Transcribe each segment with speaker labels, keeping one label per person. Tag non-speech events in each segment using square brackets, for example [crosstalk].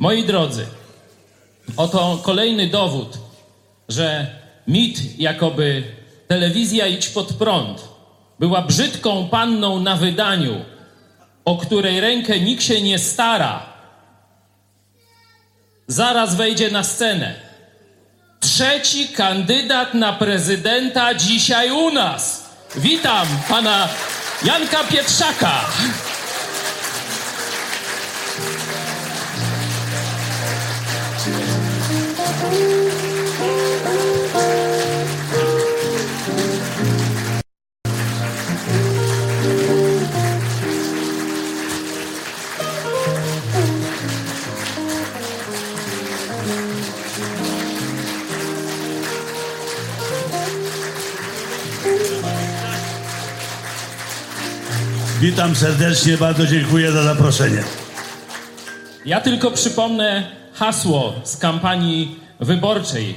Speaker 1: Moi drodzy, oto kolejny dowód, że mit, jakoby telewizja idź pod prąd, była brzydką panną na wydaniu, o której rękę nikt się nie stara, zaraz wejdzie na scenę. Trzeci kandydat na prezydenta dzisiaj u nas. Witam pana Janka Pietrzaka.
Speaker 2: Witam serdecznie, bardzo dziękuję za zaproszenie.
Speaker 1: Ja tylko przypomnę hasło z kampanii wyborczej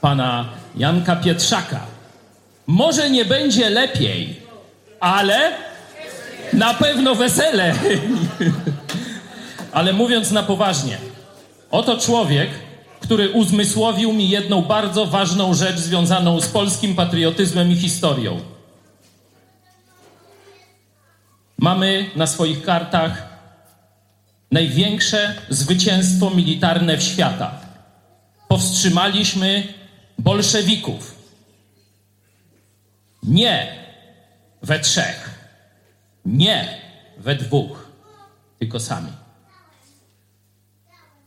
Speaker 1: pana Janka Pietrzaka. Może nie będzie lepiej, ale na pewno wesele. [laughs] ale mówiąc na poważnie, oto człowiek, który uzmysłowił mi jedną bardzo ważną rzecz związaną z polskim patriotyzmem i historią. Mamy na swoich kartach największe zwycięstwo militarne w świata. Powstrzymaliśmy bolszewików. Nie we trzech, nie we dwóch, tylko sami.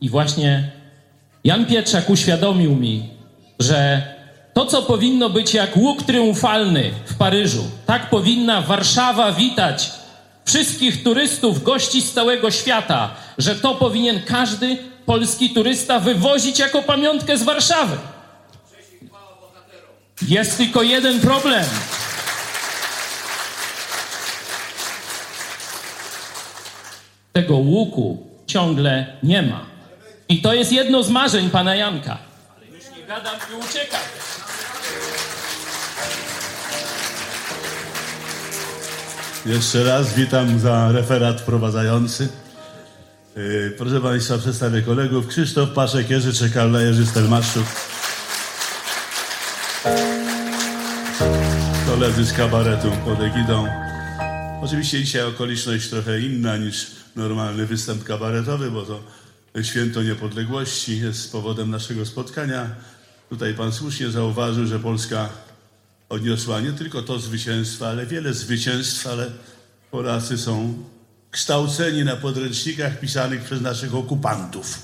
Speaker 1: I właśnie Jan Pietrzak uświadomił mi, że to, co powinno być jak łuk triumfalny w Paryżu, tak powinna Warszawa witać wszystkich turystów, gości z całego świata, że to powinien każdy polski turysta wywozić jako pamiątkę z Warszawy. Jest tylko jeden problem. Tego łuku ciągle nie ma. I to jest jedno z marzeń pana Janka. Ale już nie gadam i uciekam.
Speaker 2: Jeszcze raz witam za referat wprowadzający. Yy, Proszę Państwa, przedstawię kolegów. Krzysztof Paszek, Jerzy Czekalla, Jerzy Stelmaszczuk. Koledzy z kabaretu pod egidą. Oczywiście dzisiaj okoliczność trochę inna niż normalny występ kabaretowy, bo to święto niepodległości jest powodem naszego spotkania. Tutaj Pan słusznie zauważył, że Polska odniosła nie tylko to zwycięstwo, ale wiele zwycięstw, ale Polacy są kształceni na podręcznikach pisanych przez naszych okupantów.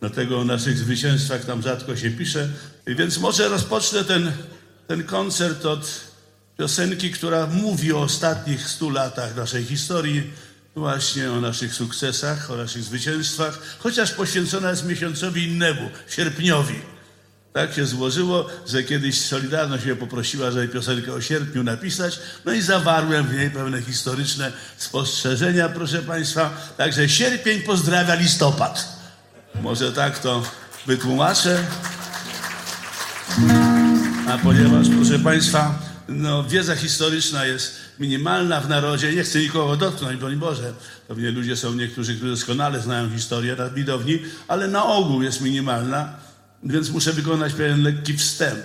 Speaker 2: Dlatego o naszych zwycięstwach tam rzadko się pisze. Więc może rozpocznę ten, ten koncert od piosenki, która mówi o ostatnich stu latach naszej historii, właśnie o naszych sukcesach, o naszych zwycięstwach, chociaż poświęcona jest miesiącowi innemu, sierpniowi. Tak się złożyło, że kiedyś Solidarność mnie poprosiła, żeby piosenkę o sierpniu napisać, no i zawarłem w niej pewne historyczne spostrzeżenia, proszę Państwa. Także sierpień pozdrawia listopad. Może tak to wytłumaczę. A ponieważ, proszę Państwa, no, wiedza historyczna jest minimalna w narodzie, nie chcę nikogo dotknąć, broń Boże. Pewnie ludzie są niektórzy, którzy doskonale znają historię na widowni, ale na ogół jest minimalna, więc muszę wykonać pewien lekki wstęp,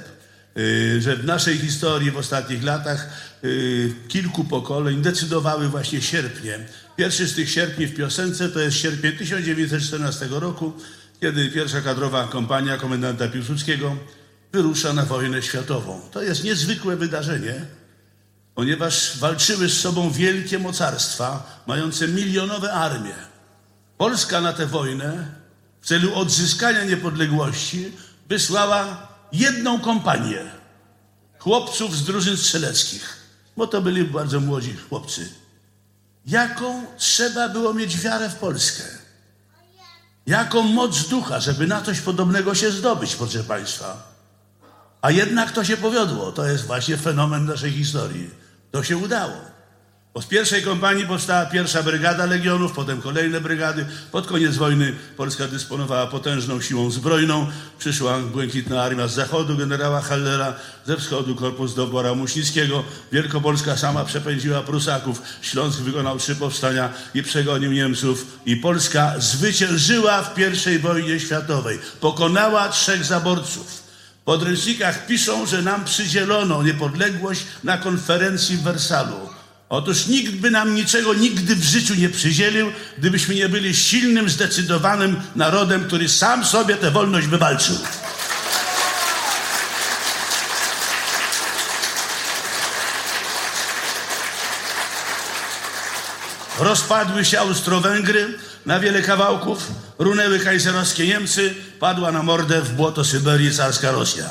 Speaker 2: yy, że w naszej historii w ostatnich latach yy, kilku pokoleń decydowały właśnie sierpnie. Pierwszy z tych sierpni w piosence to jest sierpień 1914 roku, kiedy pierwsza kadrowa kompania komendanta Piłsudskiego wyrusza na wojnę światową. To jest niezwykłe wydarzenie, ponieważ walczyły z sobą wielkie mocarstwa, mające milionowe armie. Polska na tę wojnę w celu odzyskania niepodległości wysłała jedną kompanię chłopców z drużyn strzeleckich, bo to byli bardzo młodzi chłopcy. Jaką trzeba było mieć wiarę w Polskę? Jaką moc ducha, żeby na coś podobnego się zdobyć, proszę Państwa? A jednak to się powiodło. To jest właśnie fenomen naszej historii. To się udało. Po pierwszej kompanii powstała pierwsza brygada legionów, potem kolejne brygady. Pod koniec wojny Polska dysponowała potężną siłą zbrojną. Przyszła błękitna armia z zachodu generała Hallera, ze wschodu korpus Dobora Muśnickiego. Wielkopolska sama przepędziła Prusaków. Śląsk wykonał trzy powstania i przegonił Niemców. I Polska zwyciężyła w I wojnie światowej. Pokonała trzech zaborców. Podręcznikach piszą, że nam przydzielono niepodległość na konferencji w Wersalu. Otóż nikt by nam niczego nigdy w życiu nie przydzielił, gdybyśmy nie byli silnym, zdecydowanym narodem, który sam sobie tę wolność wywalczył. Rozpadły się Austro-Węgry na wiele kawałków, runęły kajzerowskie Niemcy, padła na mordę w błoto Syberii carska Rosja.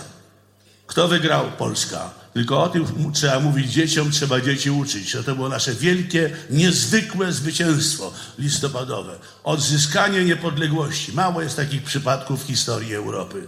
Speaker 2: Kto wygrał? Polska. Tylko o tym trzeba mówić dzieciom, trzeba dzieci uczyć. To było nasze wielkie, niezwykłe zwycięstwo listopadowe. Odzyskanie niepodległości. Mało jest takich przypadków w historii Europy.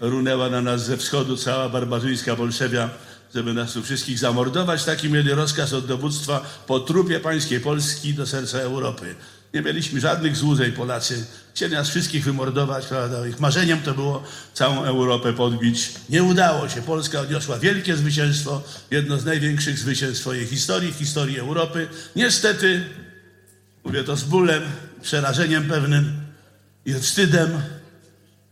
Speaker 2: Runęła na nas ze wschodu cała barbarzyńska Bolszewia, żeby nas tu wszystkich zamordować. Taki mieli rozkaz od dowództwa po trupie pańskiej Polski do serca Europy. Nie mieliśmy żadnych złudzeń Polacy. Chcieli nas wszystkich wymordować, prawda? Ich marzeniem to było całą Europę podbić. Nie udało się. Polska odniosła wielkie zwycięstwo, jedno z największych zwycięstw swojej historii, historii Europy. Niestety, mówię to z bólem, przerażeniem pewnym i wstydem,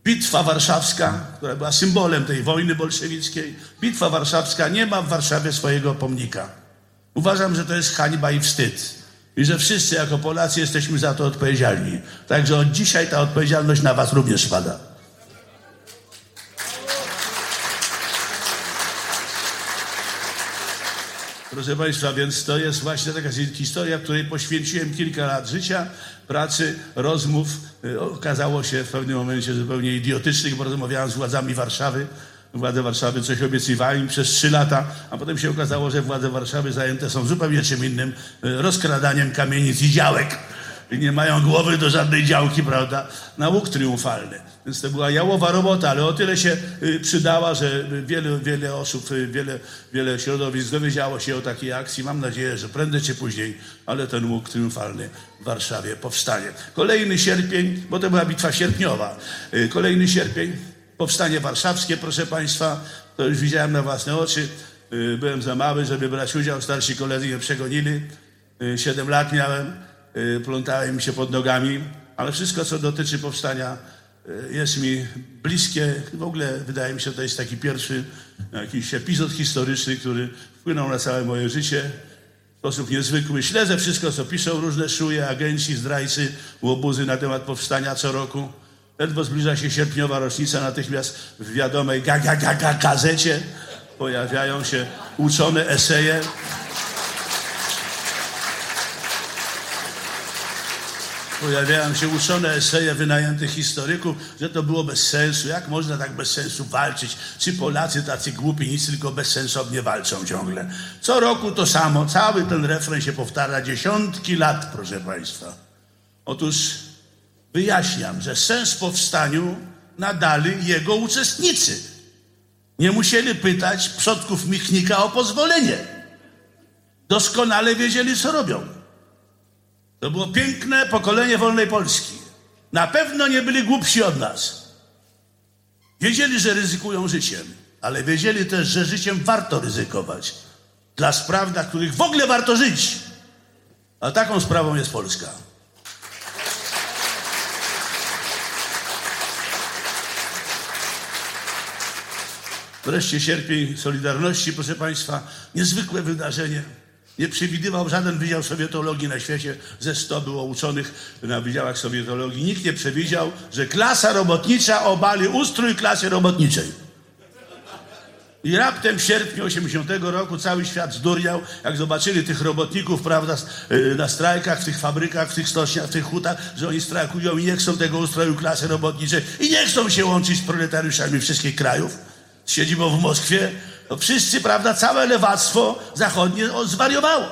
Speaker 2: Bitwa Warszawska, która była symbolem tej wojny bolszewickiej, Bitwa Warszawska nie ma w Warszawie swojego pomnika. Uważam, że to jest hańba i wstyd. I że wszyscy jako Polacy jesteśmy za to odpowiedzialni. Także od dzisiaj ta odpowiedzialność na Was również spada. Proszę Państwa, więc to jest właśnie taka historia, której poświęciłem kilka lat życia, pracy, rozmów. Y, okazało się w pewnym momencie zupełnie idiotycznych, bo rozmawiałem z władzami Warszawy władze Warszawy coś obiecywały im przez trzy lata, a potem się okazało, że władze Warszawy zajęte są zupełnie czym innym, e, rozkradaniem kamienic i działek. Nie mają głowy do żadnej działki, prawda, na łuk triumfalny. Więc to była jałowa robota, ale o tyle się e, przydała, że wiele, wiele osób, e, wiele, wiele środowisk dowiedziało się o takiej akcji. Mam nadzieję, że prędzej czy później, ale ten łuk triumfalny w Warszawie powstanie. Kolejny sierpień, bo to była bitwa sierpniowa. Kolejny sierpień, Powstanie Warszawskie, proszę Państwa, to już widziałem na własne oczy. Y, byłem za mały, żeby brać udział. Starsi koledzy mnie przegonili. Y, siedem lat miałem, y, plątałem się pod nogami, ale wszystko, co dotyczy powstania, jest mi bliskie. W ogóle wydaje mi się, to jest taki pierwszy jakiś epizod historyczny, który wpłynął na całe moje życie w sposób niezwykły. Śledzę wszystko, co piszą różne szuje, agenci, zdrajcy, łobuzy na temat powstania co roku. Ledwo zbliża się sierpniowa rocznica, natychmiast w wiadomej ga, ga, ga, ga, gazecie pojawiają się uczone eseje. Pojawiają się uczone eseje wynajętych historyków, że to było bez sensu. Jak można tak bez sensu walczyć? Czy Polacy tacy głupi, nic tylko bezsensownie walczą ciągle? Co roku to samo. Cały ten refren się powtarza dziesiątki lat, proszę Państwa. Otóż Wyjaśniam, że sens powstaniu nadali jego uczestnicy. Nie musieli pytać przodków Michnika o pozwolenie. Doskonale wiedzieli, co robią. To było piękne pokolenie wolnej Polski. Na pewno nie byli głupsi od nas. Wiedzieli, że ryzykują życiem, ale wiedzieli też, że życiem warto ryzykować. Dla spraw, dla których w ogóle warto żyć. A taką sprawą jest Polska. Wreszcie sierpień Solidarności, proszę Państwa, niezwykłe wydarzenie. Nie przewidywał żaden wydział sowietologii na świecie, ze 100 było uczonych na wydziałach sowietologii. Nikt nie przewidział, że klasa robotnicza obali ustrój klasy robotniczej. I raptem w sierpniu 80 roku cały świat zdurniał, jak zobaczyli tych robotników, prawda, y, na strajkach, w tych fabrykach, w tych stoczniach, w tych hutach, że oni strajkują i nie chcą tego ustroju klasy robotniczej i nie chcą się łączyć z proletariuszami wszystkich krajów siedzibą w Moskwie, to wszyscy, prawda, całe lewactwo zachodnie zwariowało.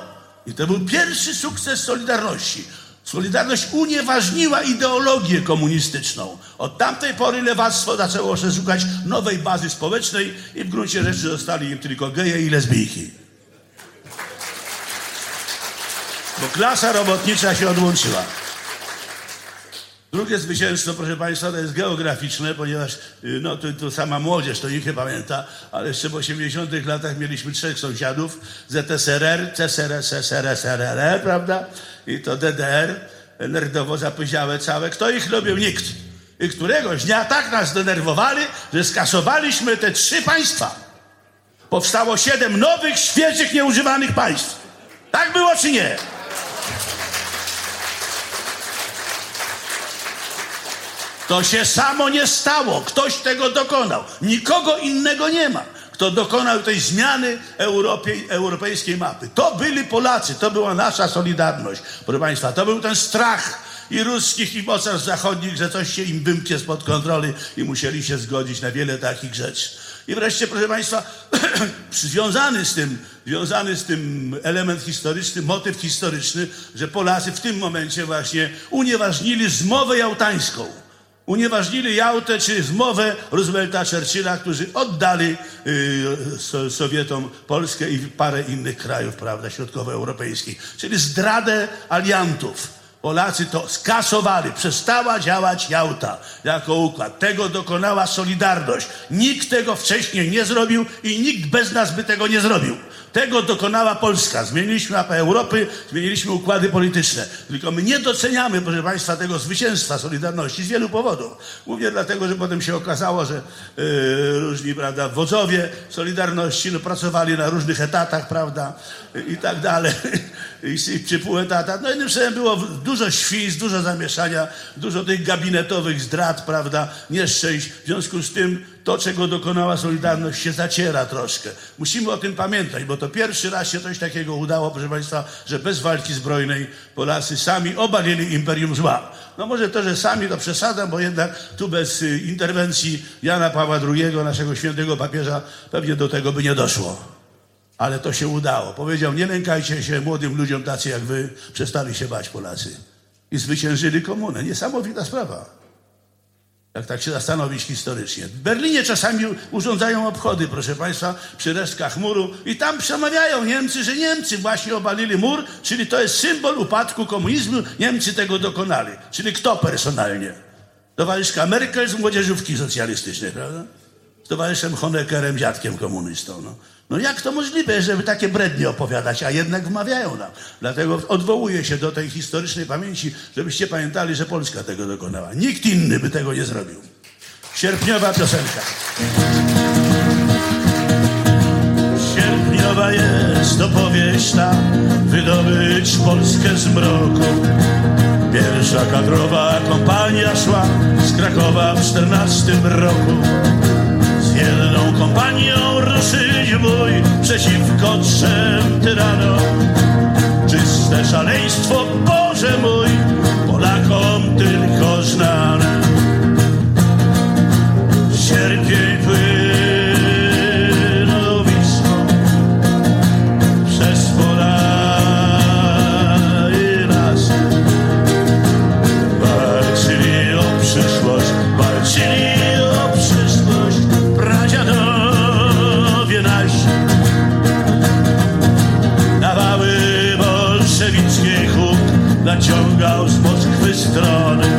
Speaker 2: I to był pierwszy sukces Solidarności. Solidarność unieważniła ideologię komunistyczną. Od tamtej pory lewactwo zaczęło się szukać nowej bazy społecznej i w gruncie rzeczy zostali im tylko geje i lesbijki. bo klasa robotnicza się odłączyła. Drugie zwycięstwo, proszę Państwa, to jest geograficzne, ponieważ y, no, to, to sama młodzież, to nikt nie pamięta, ale jeszcze w 80 latach mieliśmy trzech sąsiadów, ZSRR, CSRR, SSRR, SRR, prawda? I to DDR, nerdowo zapyziałe całe. Kto ich lubił? Nikt. I któregoś dnia tak nas denerwowali, że skasowaliśmy te trzy państwa. Powstało siedem nowych, świeżych, nieużywanych państw. Tak było czy nie? To się samo nie stało. Ktoś tego dokonał. Nikogo innego nie ma, kto dokonał tej zmiany Europie, europejskiej mapy. To byli Polacy, to była nasza solidarność. Proszę Państwa, to był ten strach i ruskich, i mocarstw zachodnich, że coś się im wymknie spod kontroli i musieli się zgodzić na wiele takich rzeczy. I wreszcie, proszę Państwa, [clears throat] związany z tym, związany z tym element historyczny, motyw historyczny, że Polacy w tym momencie właśnie unieważnili zmowę jałtańską unieważnili Jałtę czy zmowę Roosevelta Churchilla, którzy oddali y, Sowietom Polskę i parę innych krajów, prawda, środkowoeuropejskich. Czyli zdradę aliantów. Polacy to skasowali. Przestała działać Jałta jako układ. Tego dokonała Solidarność. Nikt tego wcześniej nie zrobił i nikt bez nas by tego nie zrobił. Tego dokonała Polska. Zmieniliśmy mapę Europy, zmieniliśmy układy polityczne. Tylko my nie doceniamy, proszę Państwa, tego zwycięstwa Solidarności z wielu powodów. Mówię dlatego, że potem się okazało, że yy, różni prawda, wodzowie Solidarności no, pracowali na różnych etatach, prawda, i tak dalej. I, i przy pół etata. No jednym słowem było dużo świństw, dużo zamieszania, dużo tych gabinetowych zdrad, prawda, nieszczęść. W związku z tym to, czego dokonała Solidarność, się zaciera troszkę. Musimy o tym pamiętać, bo to pierwszy raz się coś takiego udało, proszę Państwa, że bez walki zbrojnej Polacy sami obalili imperium zła. No może to, że sami to przesadzam, bo jednak tu bez y, interwencji Jana Pawła II, naszego świętego papieża, pewnie do tego by nie doszło. Ale to się udało. Powiedział, nie lękajcie się młodym ludziom tacy jak wy, przestali się bać Polacy. I zwyciężyli komunę. Niesamowita sprawa. Jak tak się zastanowić historycznie. W Berlinie czasami urządzają obchody, proszę Państwa, przy resztkach muru i tam przemawiają Niemcy, że Niemcy właśnie obalili mur, czyli to jest symbol upadku komunizmu. Niemcy tego dokonali. Czyli kto personalnie? Towarzyszka Merkel z młodzieżówki socjalistycznej, prawda? Z towarzyszem Honeckerem, dziadkiem komunistą. No. No jak to możliwe, żeby takie brednie opowiadać, a jednak wmawiają nam. Dlatego odwołuję się do tej historycznej pamięci, żebyście pamiętali, że Polska tego dokonała. Nikt inny by tego nie zrobił. Sierpniowa piosenka. Sierpniowa jest opowieść ta, wydobyć Polskę z mroku. Pierwsza kadrowa kompania szła z Krakowa w czternastym roku kompanią ruszyć bój przeciwko trzem tyranom. Czyste szaleństwo, Boże mój, Polakom tylko znane. Naciągał z Moskwy strony.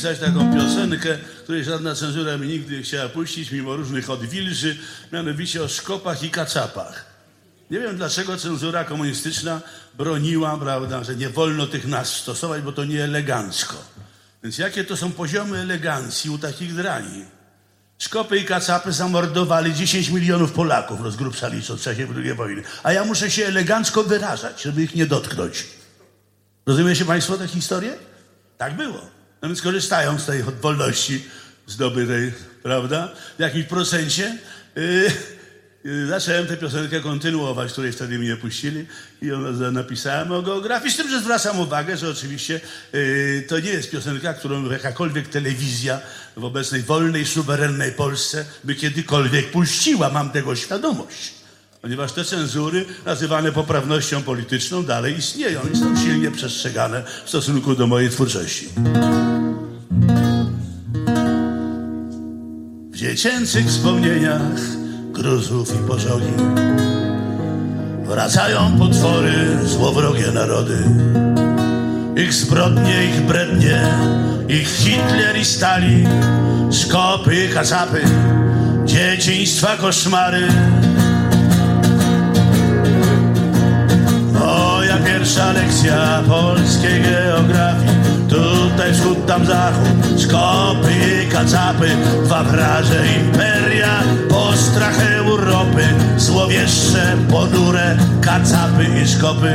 Speaker 2: Pisać taką piosenkę, której żadna cenzura mi nigdy nie chciała puścić, mimo różnych odwilży, mianowicie o szkopach i kacapach. Nie wiem dlaczego cenzura komunistyczna broniła, prawda, że nie wolno tych nazw stosować, bo to nie elegancko. Więc jakie to są poziomy elegancji u takich drani? Szkopy i kacapy zamordowali 10 milionów Polaków, rozgrubszali w czasie II wojny. A ja muszę się elegancko wyrażać, żeby ich nie dotknąć. Rozumiecie Państwo tę historię? Tak było. No więc korzystając z tej wolności zdobytej, prawda, w jakimś procencie, yy, yy, zacząłem tę piosenkę kontynuować, której wtedy mnie puścili i ją napisałem o geografii, z tym, że zwracam uwagę, że oczywiście yy, to nie jest piosenka, którą jakakolwiek telewizja w obecnej wolnej, suwerennej Polsce by kiedykolwiek puściła. Mam tego świadomość. Ponieważ te cenzury, nazywane poprawnością polityczną, dalej istnieją i są silnie przestrzegane w stosunku do mojej twórczości. W dziecięcych wspomnieniach gruzów i pożogi wracają potwory, złowrogie narody. Ich zbrodnie, ich brednie, ich Hitler i Stalin, szkopy, kacapy, dzieciństwa koszmary. Pierwsza lekcja polskiej geografii. Tutaj wschód, tam zachód Szkopy i kacapy Dwa wraże imperia Postrach Europy Złowieszcze, ponure Kacapy i szkopy.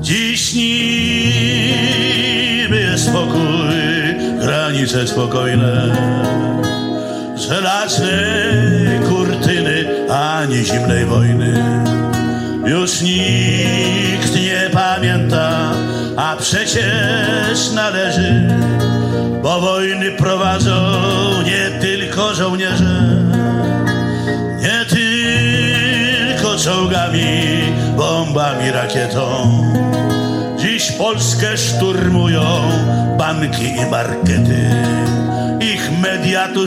Speaker 2: Dziś niby spokój Granice spokojne. Żelazne kurtyny Ani zimnej wojny już nikt nie pamięta, a przecież należy, bo wojny prowadzą nie tylko żołnierze, nie tylko czołgami, bombami, rakietą. Dziś Polskę szturmują banki i markety. Ich media tu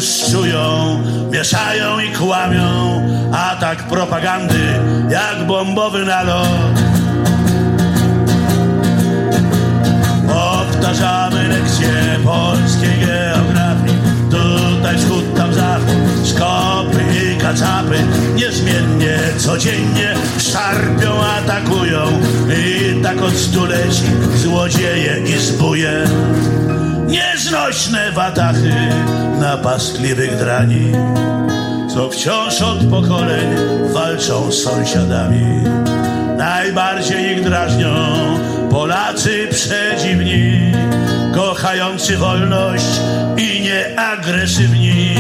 Speaker 2: mieszają i kłamią, atak propagandy jak bombowy nalot. Powtarzamy lekcje polskiej geografii, tutaj wschód, tam zachód, szkopy i kacapy, niezmiennie, codziennie szarpią, atakują i tak od stuleci złodzieje i zbóje. Nieznośne watachy napastliwych drani, co wciąż od pokoleń walczą z sąsiadami. Najbardziej ich drażnią Polacy przedziwni, kochający wolność i nieagresywni.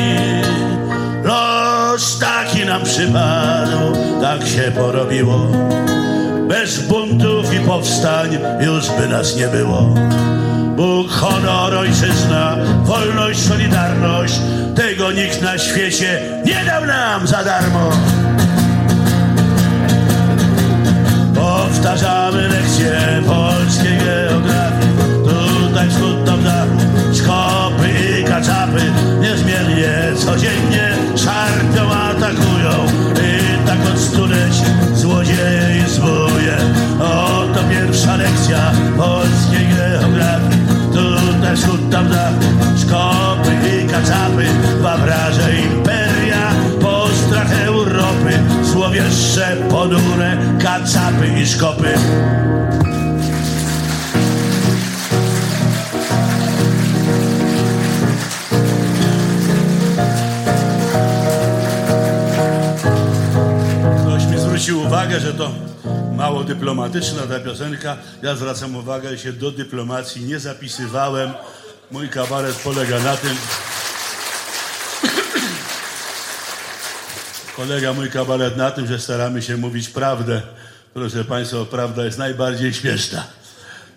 Speaker 2: Los taki nam przypadł, tak się porobiło. Bez buntów i powstań już by nas nie było. Bóg, honor, ojczyzna, wolność, solidarność, tego nikt na świecie nie dał nam za darmo. Powtarzamy lekcje polskiej geografii, tutaj wschód, tam zachód, szkopy i kacapy, niezmiennie, codziennie szarpią, atakują i tak od stuleci złodzieje i zbóje. Oto pierwsza lekcja polskiej geografii, wschód, tam szkopy i kacapy, dwa wraże imperia, postrach Europy, złowieszcze, ponure, kacapy i szkopy. Ktoś mi zwrócił uwagę, że to mało dyplomatyczna ta piosenka. Ja zwracam uwagę, że się do dyplomacji nie zapisywałem. Mój kabaret polega na tym, [clears throat] Polega mój kabaret na tym, że staramy się mówić prawdę. Proszę Państwa, prawda jest najbardziej śmieszna.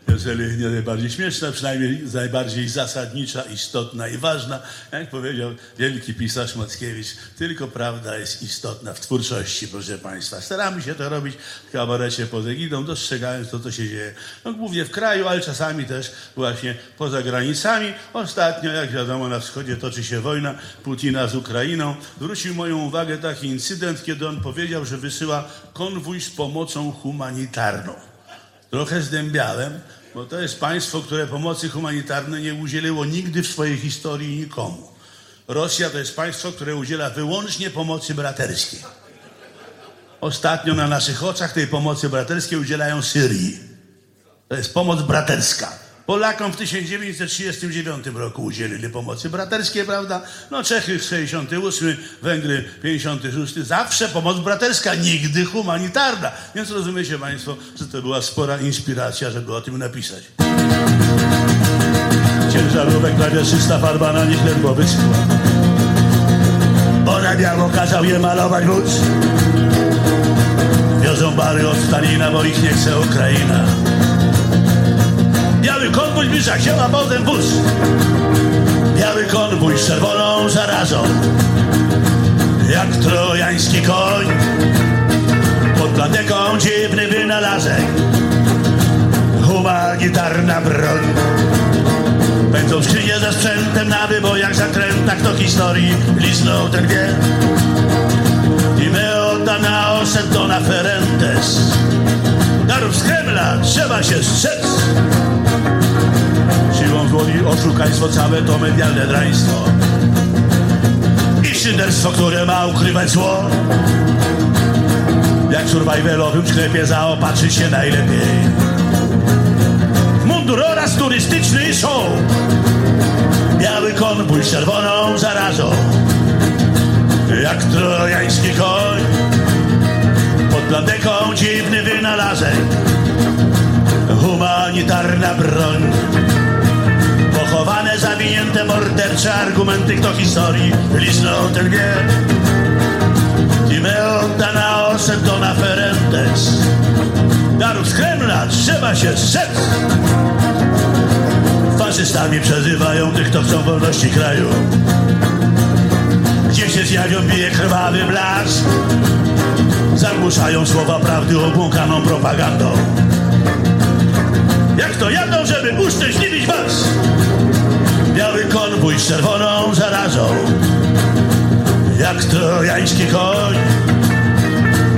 Speaker 2: Jeżeli nie najbardziej śmieszna, przynajmniej najbardziej zasadnicza, istotna i ważna. Jak powiedział wielki pisarz Mackiewicz, tylko prawda jest istotna w twórczości, proszę Państwa. Staramy się to robić w kabarecie pod egidą, dostrzegając to, co się dzieje. No, głównie w kraju, ale czasami też właśnie poza granicami. Ostatnio, jak wiadomo, na wschodzie toczy się wojna Putina z Ukrainą. Zwrócił moją uwagę taki incydent, kiedy on powiedział, że wysyła konwój z pomocą humanitarną. Trochę zdębiałem, bo to jest państwo, które pomocy humanitarnej nie udzieliło nigdy w swojej historii nikomu. Rosja to jest państwo, które udziela wyłącznie pomocy braterskiej. Ostatnio na naszych oczach tej pomocy braterskiej udzielają Syrii. To jest pomoc braterska. Polakom w 1939 roku udzielili pomocy braterskiej, prawda? No Czechy 68, Węgry 56. Zawsze pomoc braterska, nigdy humanitarna. Więc rozumiecie Państwo, że to była spora inspiracja, żeby o tym napisać. Ciężarówek klawieszysta farba na nich ledwo wyschła. Bo na biało kazał je malować wódz. Wiozą bary od Stalina, bo ich nie chce Ukraina. Biały konwój zbliża się, a potem wóz. Biały konwój z czerwoną zarazą. Jak trojański koń. Pod plateką dziwny wynalazek. Humanitarna broń. Pędzą skrzynie ze sprzętem na wybojach, zakrętach to historii. Liznął ten wie. I my oddana osetona ferentes. Darów z Kremla trzeba się strzec. Oszukaństwo całe to medialne draństwo. I szyderstwo, które ma ukrywać zło. Jak w survivalowym sklepie zaopatrzyć się najlepiej. Mundur oraz turystyczny show. Biały konwój z czerwoną zarazą. Jak trojański koń. Pod plandeką dziwny wynalazek. Humanitarna broń. Zawinięte, mordercze argumenty, kto historii liznął ten wie. I me oddana osentona ferentes. Darów z Kremla trzeba się strzec. Faszystami przezywają tych, kto chcą wolności kraju. Gdzie się zjawią bije krwawy blask. Zagłuszają słowa prawdy obłąkaną propagandą. Jak to jadą, żeby uszczęśliwić was? Z czerwoną zarazą. Jak trojański koń.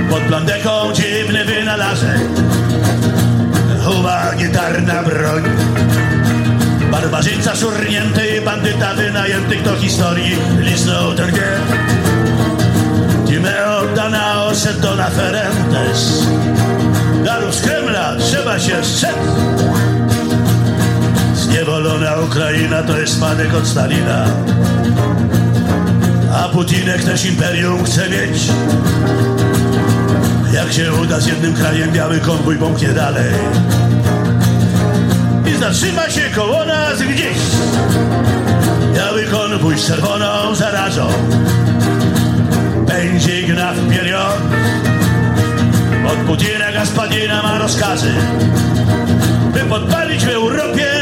Speaker 2: Pod plandeką dziwny wynalazek. Humanitarna broń. Barbarzyńca szurnięty bandyta wynajęty, kto historii lisnął ten wie. Time oddana osetona ferentes. Darów z Kremla trzeba się strzec. Zniewolona Ukraina to jest spadek od Stalina. A Putinek też imperium chce mieć. Jak się uda z jednym krajem, biały konwój pomknie dalej. I zatrzyma się koło nas gdzieś. Biały konwój z czerwoną zarazą. Będzie gna w. Od Putina Gaspadina ma rozkazy, by podpalić w Europie.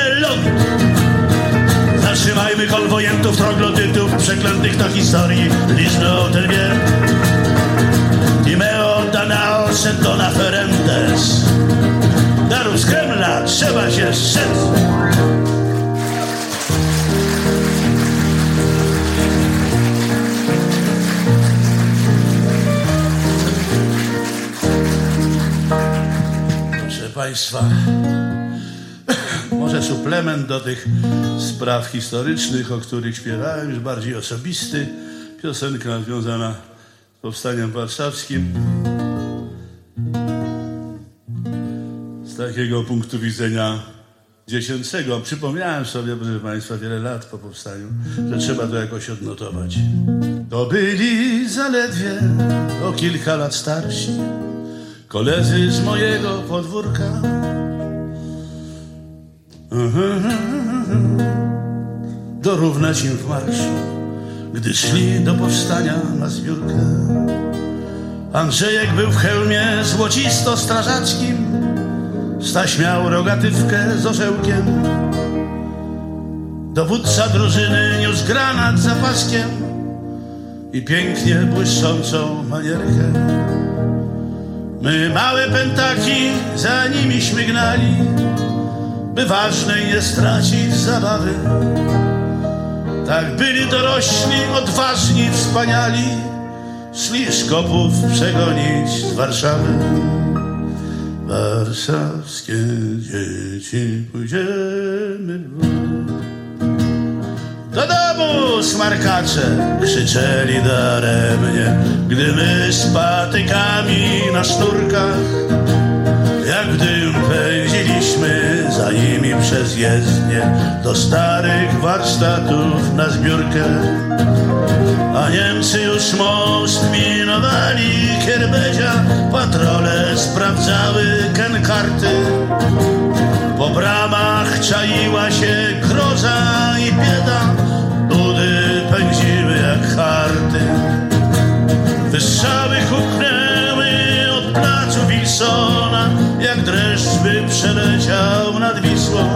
Speaker 2: Zatrzymajmy konwojentów, troglodytów, przeklętych do historii, liznął ten wie. I me oddana osetona ferentes. Darów z Kremla trzeba się strzec. Proszę Państwa, może suplement do tych spraw historycznych, o których śpiewałem, już bardziej osobisty. Piosenka związana z powstaniem warszawskim. Z takiego punktu widzenia dziecięcego. Przypomniałem sobie, proszę Państwa, wiele lat po powstaniu, że trzeba to jakoś odnotować. To byli zaledwie o kilka lat starsi koledzy z mojego podwórka. Dorównać im w marszu, gdy szli do powstania na zbiórkę. Andrzejek był w hełmie złocisto-strażackim, Staś miał rogatywkę z orzełkiem. Dowódca drużyny niósł granat za paskiem i pięknie błyszczącą manierkę. My małe pętaki za nimi śmignali, by ważnej nie stracić zabawy. Tak byli dorośli, odważni, wspaniali, szli szkopów przegonić z Warszawy. Warszawskie dzieci pójdziemy do domu smarkacze krzyczeli daremnie, gdy my z patykami na sznurkach jak dym pędziliśmy za nimi przez jezdnię do starych warsztatów na zbiórkę. A Niemcy już most minowali Kierbedzia, patrole sprawdzały kenkarty. Po bramach czaiła się groza i bieda, ludy pędziły jak harty. Wystrzały huknęły od placu Wilsona, jak dreszcz by przeleciał nad Wisłą.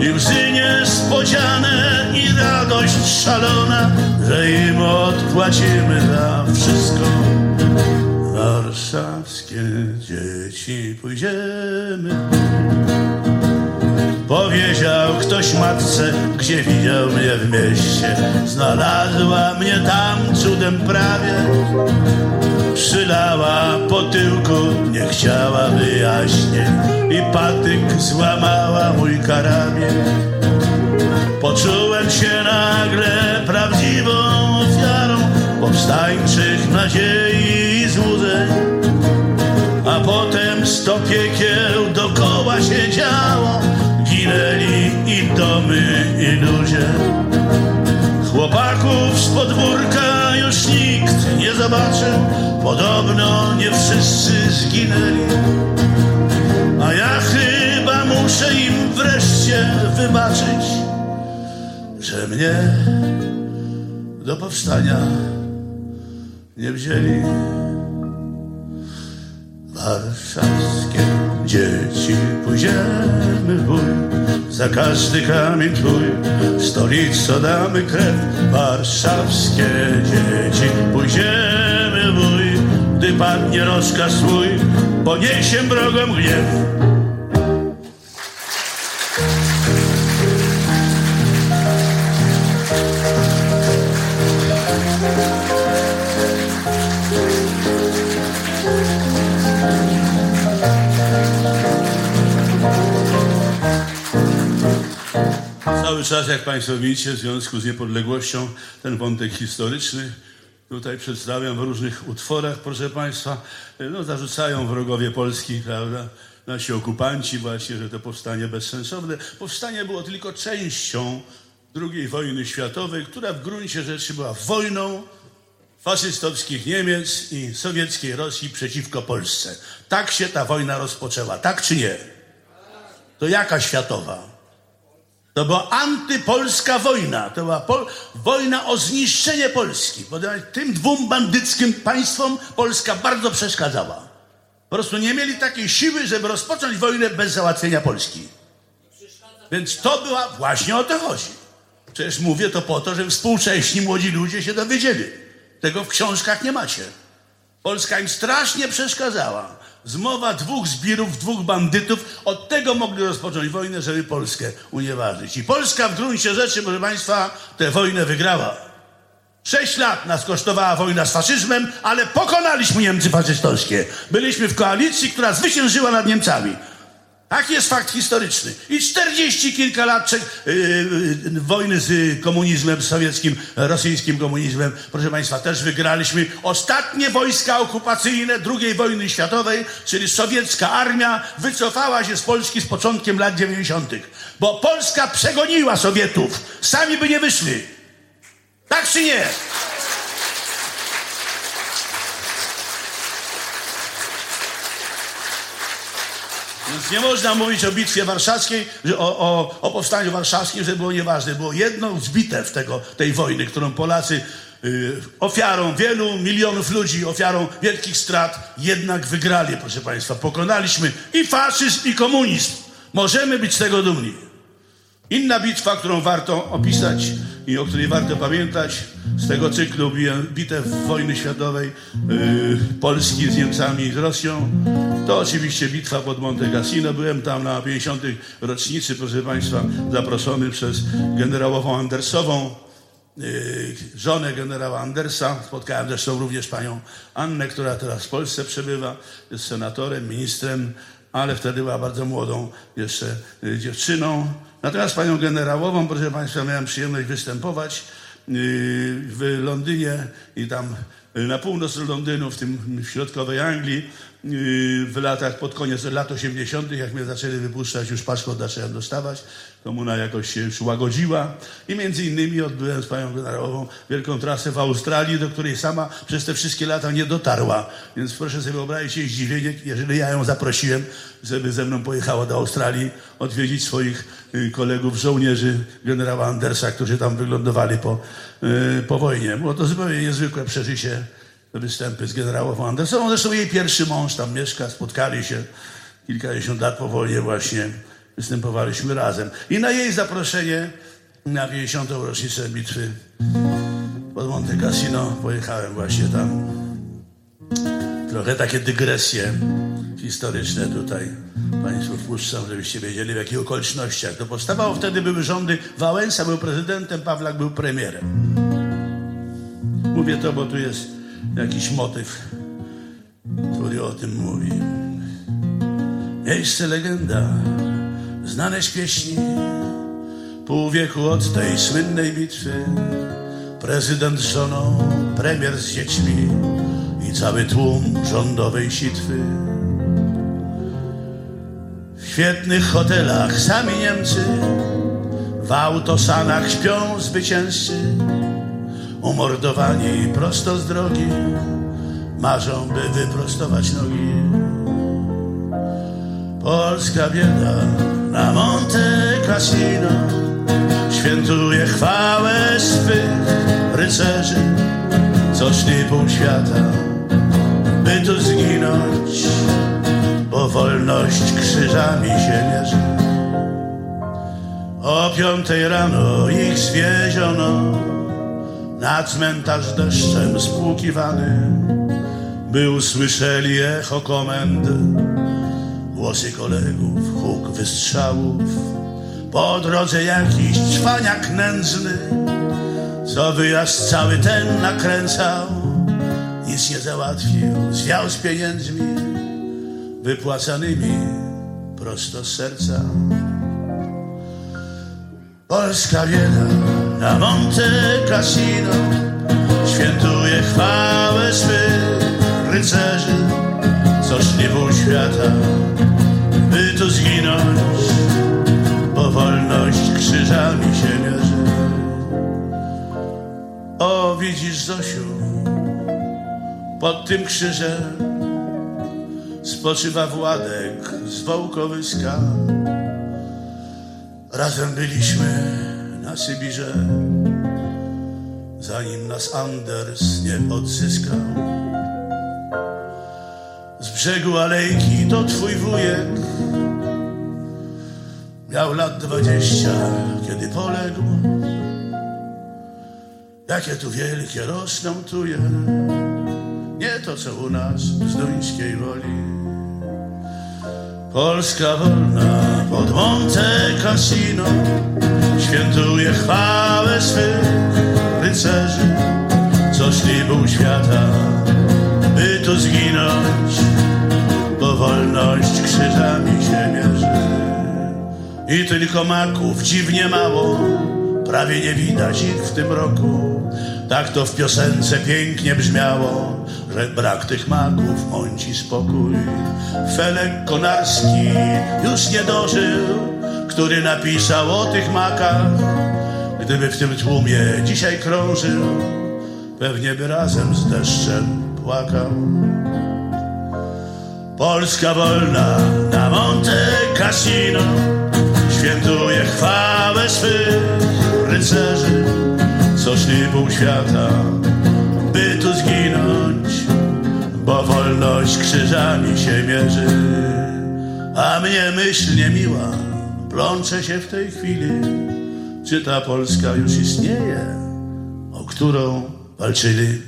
Speaker 2: I łzy niespodziane i radość szalona, że im odpłacimy za wszystko. Warszawskie dzieci pójdziemy. Powiedział ktoś matce, gdzie widział mnie w mieście. Znalazła mnie tam cudem prawie. Przylała po tyłku, nie chciała wyjaśnień i patyk złamała mój karabin. Poczułem się nagle prawdziwą ofiarą powstańczych nadziei i złudzeń. A potem sto piekieł dokoła się działo, ginęli i domy i ludzie. Chłopaków z podwórka już nikt nie zobaczył, podobno nie wszyscy zginęli. A ja chyba muszę im wreszcie wybaczyć, że mnie do powstania nie wzięli. Warszawskie dzieci pójdziemy w bój, za każdy kamień twój, stolico damy krew. Warszawskie dzieci pójdziemy w bój, gdy padnie rozkaz swój, poniesiem wrogom gniew. Cały czas, jak Państwo widzicie, w związku z niepodległością, ten wątek historyczny tutaj przedstawiam w różnych utworach, proszę Państwa. No, zarzucają wrogowie Polski, prawda, nasi okupanci właśnie, że to powstanie bezsensowne. Powstanie było tylko częścią II wojny światowej, która w gruncie rzeczy była wojną faszystowskich Niemiec i sowieckiej Rosji przeciwko Polsce. Tak się ta wojna rozpoczęła, tak czy nie? To jaka światowa? To była antypolska wojna. To była pol wojna o zniszczenie Polski. Ponieważ tym dwóm bandyckim państwom Polska bardzo przeszkadzała. Po prostu nie mieli takiej siły, żeby rozpocząć wojnę bez załatwienia Polski. Więc to była, właśnie o to chodzi. Przecież mówię to po to, żeby współcześni młodzi ludzie się dowiedzieli. Tego w książkach nie macie. Polska im strasznie przeszkadzała. Zmowa dwóch zbirów, dwóch bandytów, od tego mogli rozpocząć wojnę, żeby Polskę unieważnić. I Polska w gruncie rzeczy, proszę Państwa, tę wojnę wygrała. Sześć lat nas kosztowała wojna z faszyzmem, ale pokonaliśmy Niemcy faszystowskie. Byliśmy w koalicji, która zwyciężyła nad Niemcami. Taki jest fakt historyczny. I czterdzieści kilka lat yy, yy, wojny z komunizmem sowieckim, rosyjskim komunizmem, proszę Państwa, też wygraliśmy. Ostatnie wojska okupacyjne II wojny światowej, czyli sowiecka armia, wycofała się z Polski z początkiem lat 90., bo Polska przegoniła Sowietów. Sami by nie wyszli. Tak czy nie? Nie można mówić o bitwie warszawskiej, o, o, o powstaniu warszawskim, że było nieważne. Było jedną z bitew tego, tej wojny, którą Polacy y, ofiarą wielu milionów ludzi, ofiarą wielkich strat, jednak wygrali, proszę Państwa. Pokonaliśmy i faszyzm, i komunizm. Możemy być z tego dumni. Inna bitwa, którą warto opisać i o której warto pamiętać z tego cyklu bitew wojny światowej yy, Polski z Niemcami i z Rosją, to oczywiście bitwa pod Monte Cassino. Byłem tam na 50. rocznicy, proszę Państwa, zaproszony przez generałową Andersową, yy, żonę generała Andersa. Spotkałem zresztą również panią Annę, która teraz w Polsce przebywa, jest senatorem, ministrem ale wtedy była bardzo młodą jeszcze y, dziewczyną. Natomiast panią generałową, proszę Państwa, miałem przyjemność występować y, w Londynie i tam y, na północ Londynu, w tym w środkowej Anglii, w latach, pod koniec lat 80., jak mnie zaczęli wypuszczać, już paszport zacząłem dostawać, komuna jakoś się już łagodziła i między innymi odbyłem z panią generałową wielką trasę w Australii, do której sama przez te wszystkie lata nie dotarła. Więc proszę sobie wyobrazić jej zdziwienie, jeżeli ja ją zaprosiłem, żeby ze mną pojechała do Australii odwiedzić swoich y, kolegów żołnierzy generała Andersa, którzy tam wyglądowali po, y, po wojnie. Było to zupełnie niezwykłe przeżycie występy z generałową Andersową. Zresztą jej pierwszy mąż tam mieszka, spotkali się kilkadziesiąt lat po wojnie właśnie występowaliśmy razem. I na jej zaproszenie na 50. rocznicę bitwy pod Monte Cassino pojechałem właśnie tam. Trochę takie dygresje historyczne tutaj Państwu wpuszczam, żebyście wiedzieli w jakich okolicznościach to powstawało. Wtedy były rządy, Wałęsa był prezydentem, Pawlak był premierem. Mówię to, bo tu jest jakiś motyw, który o tym mówi. Miejsce legenda znane z pieśni, pół wieku od tej słynnej bitwy. Prezydent z żoną, premier z dziećmi i cały tłum rządowej sitwy. W świetnych hotelach sami Niemcy, w autosanach śpią zwycięzcy, umordowani prosto z drogi, marzą, by wyprostować nogi. Polska bieda na Monte Cassino świętuje chwałę swych rycerzy, co szli pół świata, by tu zginąć, bo wolność krzyżami się mierzy. O piątej rano ich zwieziono na cmentarz deszczem spłukiwany, by usłyszeli echo komend głosy kolegów, huk wystrzałów. Po drodze jakiś czwaniak nędzny, co wyjazd cały ten nakręcał, nic nie załatwił, zwiał z pieniędzmi wypłacanymi prosto z serca. Polska bieda na Monte Cassino świętuje chwałę swych rycerzy, co szli pół świata by tu zginąć, bo wolność krzyżami się mierzy. O, widzisz, Zosiu, pod tym krzyżem spoczywa Władek z Wołkowyska. Razem byliśmy na Sybirze, zanim nas Anders nie odzyskał. Z brzegu alejki to twój wujek. Miał lat dwadzieścia, kiedy poległ. Jakie tu wielkie rosną tuje. Nie to co u nas z duńskiej woli. Polska wolna pod Monte Cassino Świętuje chwałę swych rycerzy Co pół świata by tu zginąć, bo wolność krzyżami się mierzy. I tylko maków dziwnie mało, prawie nie widać ich w tym roku. Tak to w piosence pięknie brzmiało, że brak tych maków mąci spokój. Felek Konarski już nie dożył, który napisał o tych makach. Gdyby w tym tłumie dzisiaj krążył, pewnie by razem z deszczem płakał. Polska wolna na Monte Cassino świętuje chwałę swych rycerzy, co szli pół świata, by tu zginąć, bo wolność krzyżami się mierzy. A mnie myśl niemiła plącze się w tej chwili, czy ta Polska już istnieje, o którą walczyli.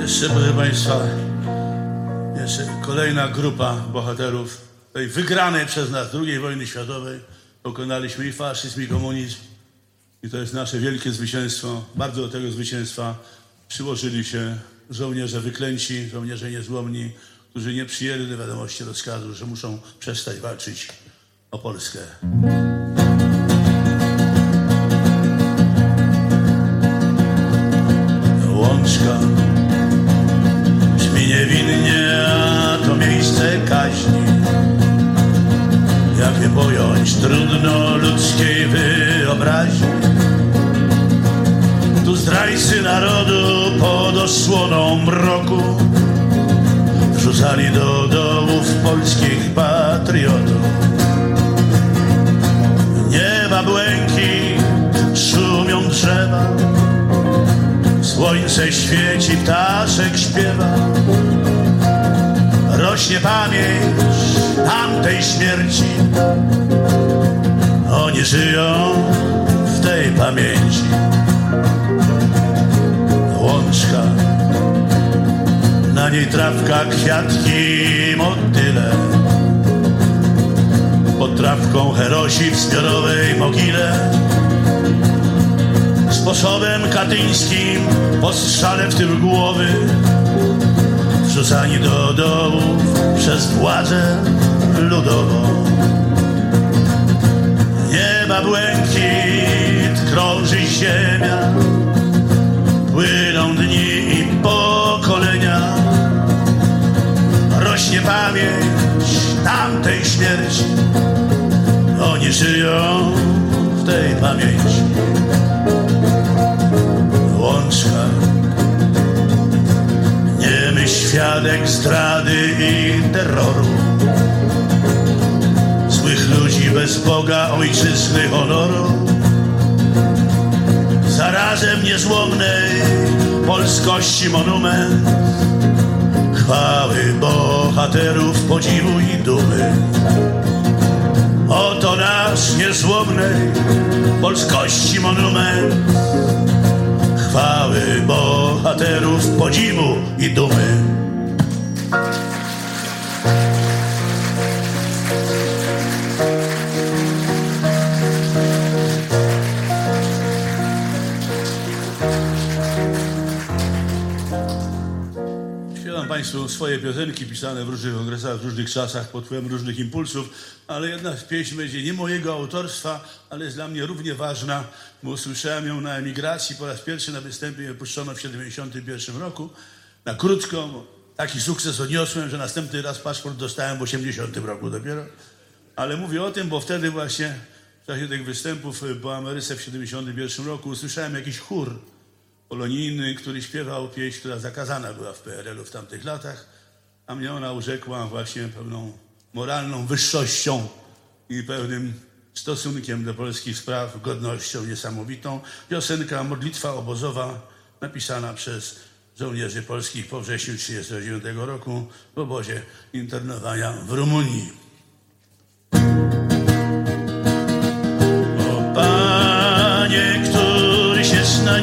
Speaker 2: Jeszcze, proszę Państwa, jeszcze kolejna grupa bohaterów wygranej przez nas II wojny światowej. Pokonaliśmy i faszyzm, i komunizm. I to jest nasze wielkie zwycięstwo. Bardzo do tego zwycięstwa przyłożyli się żołnierze wyklęci, żołnierze niezłomni, którzy nie przyjęli do wiadomości rozkazu, że muszą przestać walczyć o Polskę. Łączka brzmi niewinnie, a to miejsce kaźni. Jak je pojąć, trudno ludzkiej wyobraźni. Tu zdrajcy narodu pod osłoną mroku wrzucali do dołów polskich pamięć tamtej śmierci. Oni żyją w tej pamięci. Łączka, na niej trawka, kwiatki, motyle. Pod trawką herosi w zbiorowej mogile sposobem katyńskim postrzale w tył głowy wrzucani do dołów przez władzę ludową. Nieba błękit krąży ziemia, płyną dni i pokolenia. Rośnie pamięć tamtej śmierci, oni żyją w tej pamięci łączka. Świadek zdrady i terroru. Złych ludzi bez Boga, ojczyzny honoru. Zarazem niezłomnej polskości monument. Chwały bohaterów, podziwu i dumy. Oto nasz niezłomnej polskości monument chwały bohaterów, podziwu i dumy. Państwu swoje piosenki pisane w różnych okresach, w różnych czasach, pod wpływem różnych impulsów, ale jedna z pieśń będzie nie mojego autorstwa, ale jest dla mnie równie ważna, bo usłyszałem ją na emigracji, po raz pierwszy na występie ją w 1971 roku, na krótko, taki sukces odniosłem, że następny raz paszport dostałem w 80 roku dopiero, ale mówię o tym, bo wtedy właśnie w czasie tych występów po Ameryce w 71 roku usłyszałem jakiś chór, polonijny, który śpiewał pieśń, która zakazana była w PRL-u w tamtych latach, a mnie ona urzekła właśnie pewną moralną wyższością i pewnym stosunkiem do polskich spraw, godnością niesamowitą. Piosenka Modlitwa obozowa napisana przez żołnierzy polskich po wrześniu 1939 roku w obozie internowania w Rumunii. O Panie, któryś jest na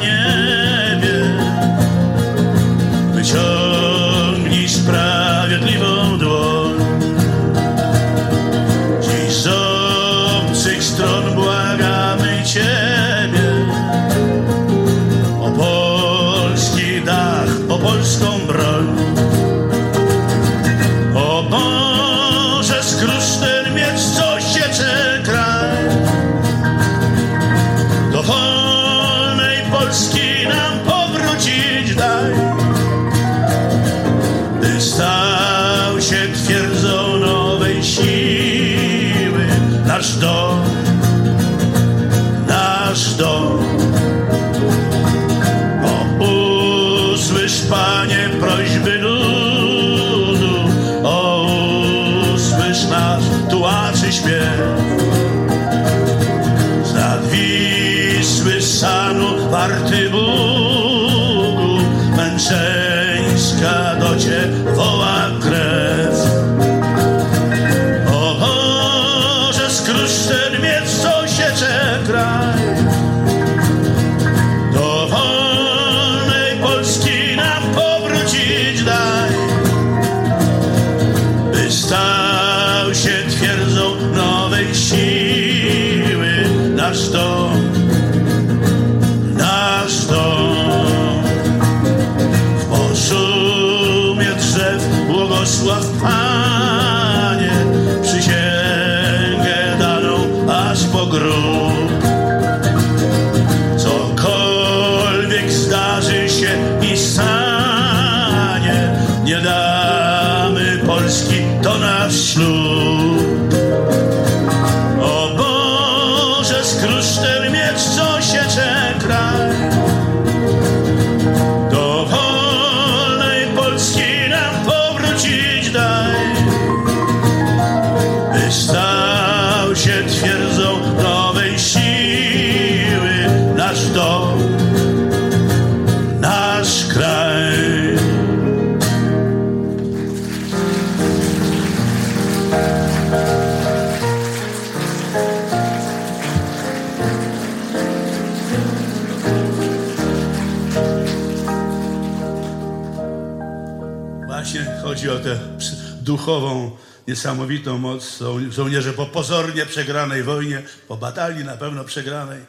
Speaker 2: duchową, niesamowitą moc żo- żołnierzy po pozornie przegranej wojnie, po batalii na pewno przegranej,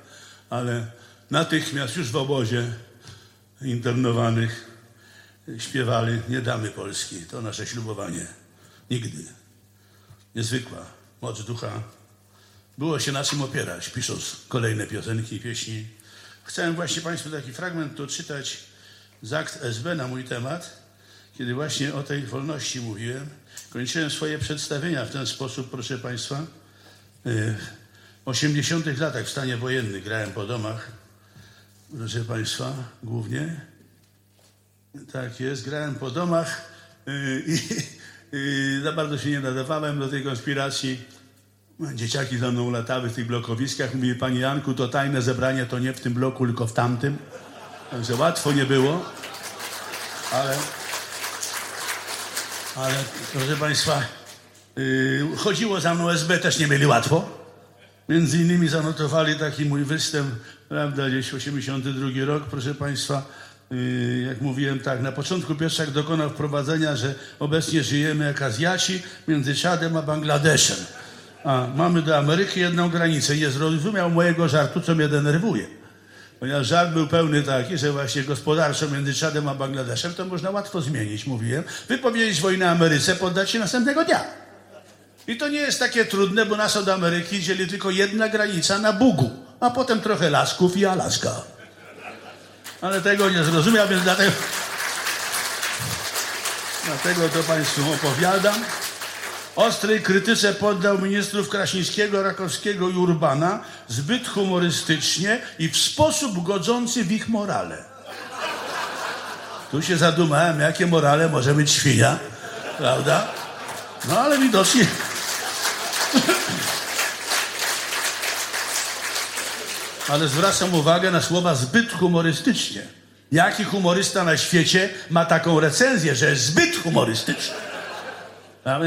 Speaker 2: ale natychmiast już w obozie internowanych śpiewali Nie damy Polski. To nasze ślubowanie. Nigdy. Niezwykła moc ducha. Było się na czym opierać, pisząc kolejne piosenki i pieśni. Chciałem właśnie Państwu taki fragment tu czytać z akt SB na mój temat, kiedy właśnie o tej wolności mówiłem. Kończyłem swoje przedstawienia w ten sposób, proszę Państwa. W 80 latach w stanie wojennym grałem po domach, proszę Państwa, głównie. Tak jest, grałem po domach y, i y, za bardzo się nie nadawałem do tej konspiracji. Dzieciaki za mną latały w tych blokowiskach. Mówi, Panie Janku, to tajne zebranie to nie w tym bloku, tylko w tamtym. Także łatwo nie było, ale, ale proszę Państwa, yy, chodziło za mną SB, też nie mieli łatwo. Między innymi zanotowali taki mój występ, prawda, gdzieś 82 rok, proszę Państwa. Yy, jak mówiłem tak, na początku Pieszczak dokonał wprowadzenia, że obecnie żyjemy jak Azjaci między Czadem a Bangladeszem. A mamy do Ameryki jedną granicę. Nie zrozumiał mojego żartu, co mnie denerwuje. Ponieważ żart był pełny taki, że właśnie gospodarczo między Czadem a Bangladeszem to można łatwo zmienić, mówiłem. Wypowiedzieć wojnę Ameryce, poddać się następnego dnia. I to nie jest takie trudne, bo nas od Ameryki dzieli tylko jedna granica na Bugu, a potem trochę lasków i Alaska. Ale tego nie zrozumiał, więc dlatego, dlatego to Państwu opowiadam. Ostrej krytyce poddał ministrów Krasińskiego, Rakowskiego i Urbana zbyt humorystycznie i w sposób godzący w ich morale. Tu się zadumałem, jakie morale może mieć świnia, prawda? No ale widocznie. Ale zwracam uwagę na słowa zbyt humorystycznie. Jaki humorysta na świecie ma taką recenzję, że jest zbyt humorystyczny?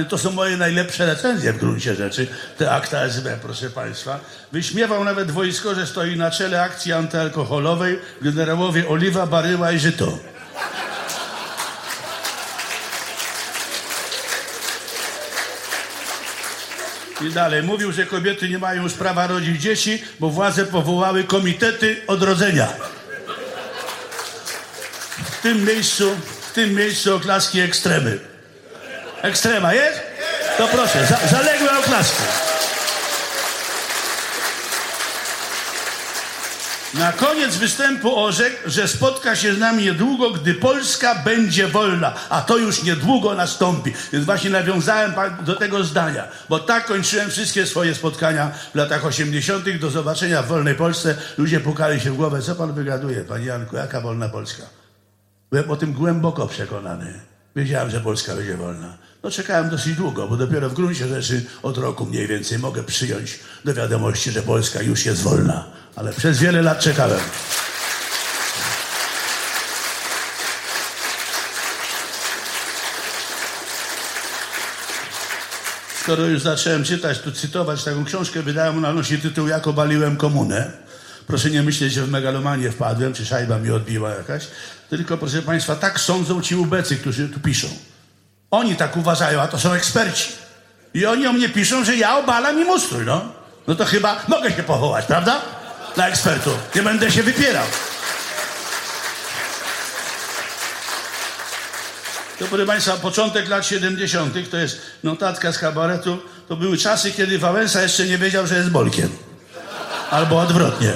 Speaker 2: To są moje najlepsze recenzje w gruncie rzeczy, te akta SB, proszę Państwa. Wyśmiewał nawet wojsko, że stoi na czele akcji antyalkoholowej generałowie Oliwa, Baryła i Żyto. I dalej mówił, że kobiety nie mają już prawa rodzić dzieci, bo władze powołały komitety odrodzenia. W tym miejscu, w tym miejscu oklaski ekstremy. Ekstrema jest? To proszę, za, zaległe oklaski. Na koniec występu orzekł, że spotka się z nami niedługo, gdy Polska będzie wolna, a to już niedługo nastąpi. Więc właśnie nawiązałem do tego zdania, bo tak kończyłem wszystkie swoje spotkania w latach 80. Do zobaczenia w wolnej Polsce. Ludzie pukali się w głowę, co pan wygaduje, panie Janku, jaka wolna Polska? Byłem o tym głęboko przekonany. Wiedziałem, że Polska będzie wolna. No czekałem dosyć długo, bo dopiero w gruncie rzeczy od roku mniej więcej mogę przyjąć do wiadomości, że Polska już jest wolna. Ale przez wiele lat czekałem. Skoro już zacząłem czytać, tu cytować taką książkę, wydałem, ona nosi tytuł Jak obaliłem komunę. Proszę nie myśleć, że w megalomanię wpadłem, czy szajba mi odbiła jakaś. Tylko, proszę Państwa, tak sądzą ci ubecy, którzy tu piszą. Oni tak uważają, a to są eksperci. I oni o mnie piszą, że ja obalam im ustrój, no. No to chyba mogę się powołać, prawda? Na ekspertów. Nie będę się wypierał. To proszę Państwa, początek lat 70. to jest notatka z kabaretu. To były czasy, kiedy Wałęsa jeszcze nie wiedział, że jest Bolkiem. Albo odwrotnie.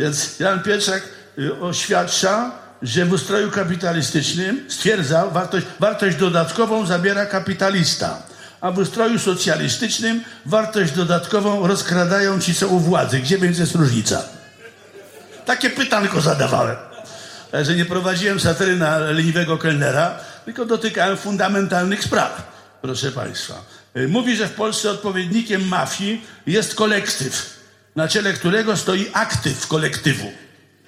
Speaker 2: Więc Jan Pietrzak y, oświadcza, że w ustroju kapitalistycznym stwierdza, wartość, wartość dodatkową zabiera kapitalista, a w ustroju socjalistycznym wartość dodatkową rozkradają ci, co u władzy. Gdzie więc jest różnica? Takie pytanko zadawałem. Że nie prowadziłem satyry na leniwego kelnera, tylko dotykałem fundamentalnych spraw, proszę Państwa. Y, Mówi, że w Polsce odpowiednikiem mafii jest kolektyw, na czele którego stoi aktyw kolektywu.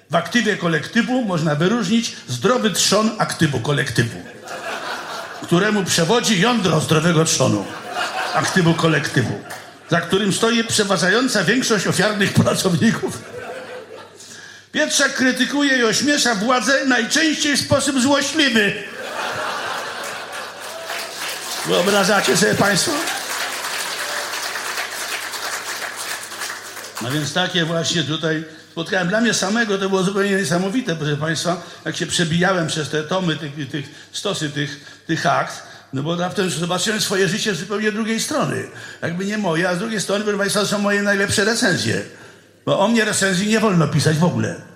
Speaker 2: W aktywie kolektywu można wyróżnić zdrowy trzon aktywu kolektywu, któremu przewodzi jądro zdrowego trzonu aktywu kolektywu, za którym stoi przeważająca większość ofiarnych pracowników. Pietrzak krytykuje i ośmiesza władzę najczęściej w sposób złośliwy. Wyobrażacie sobie Państwo? No więc takie właśnie tutaj spotkałem. Dla mnie samego to było zupełnie niesamowite, proszę Państwa, jak się przebijałem przez te tomy, tych, tych stosy tych, tych akt, no bo raptem zobaczyłem swoje życie z zupełnie drugiej strony. Jakby nie moje, a z drugiej strony, proszę Państwa, są moje najlepsze recenzje. Bo o mnie recenzji nie wolno pisać w ogóle.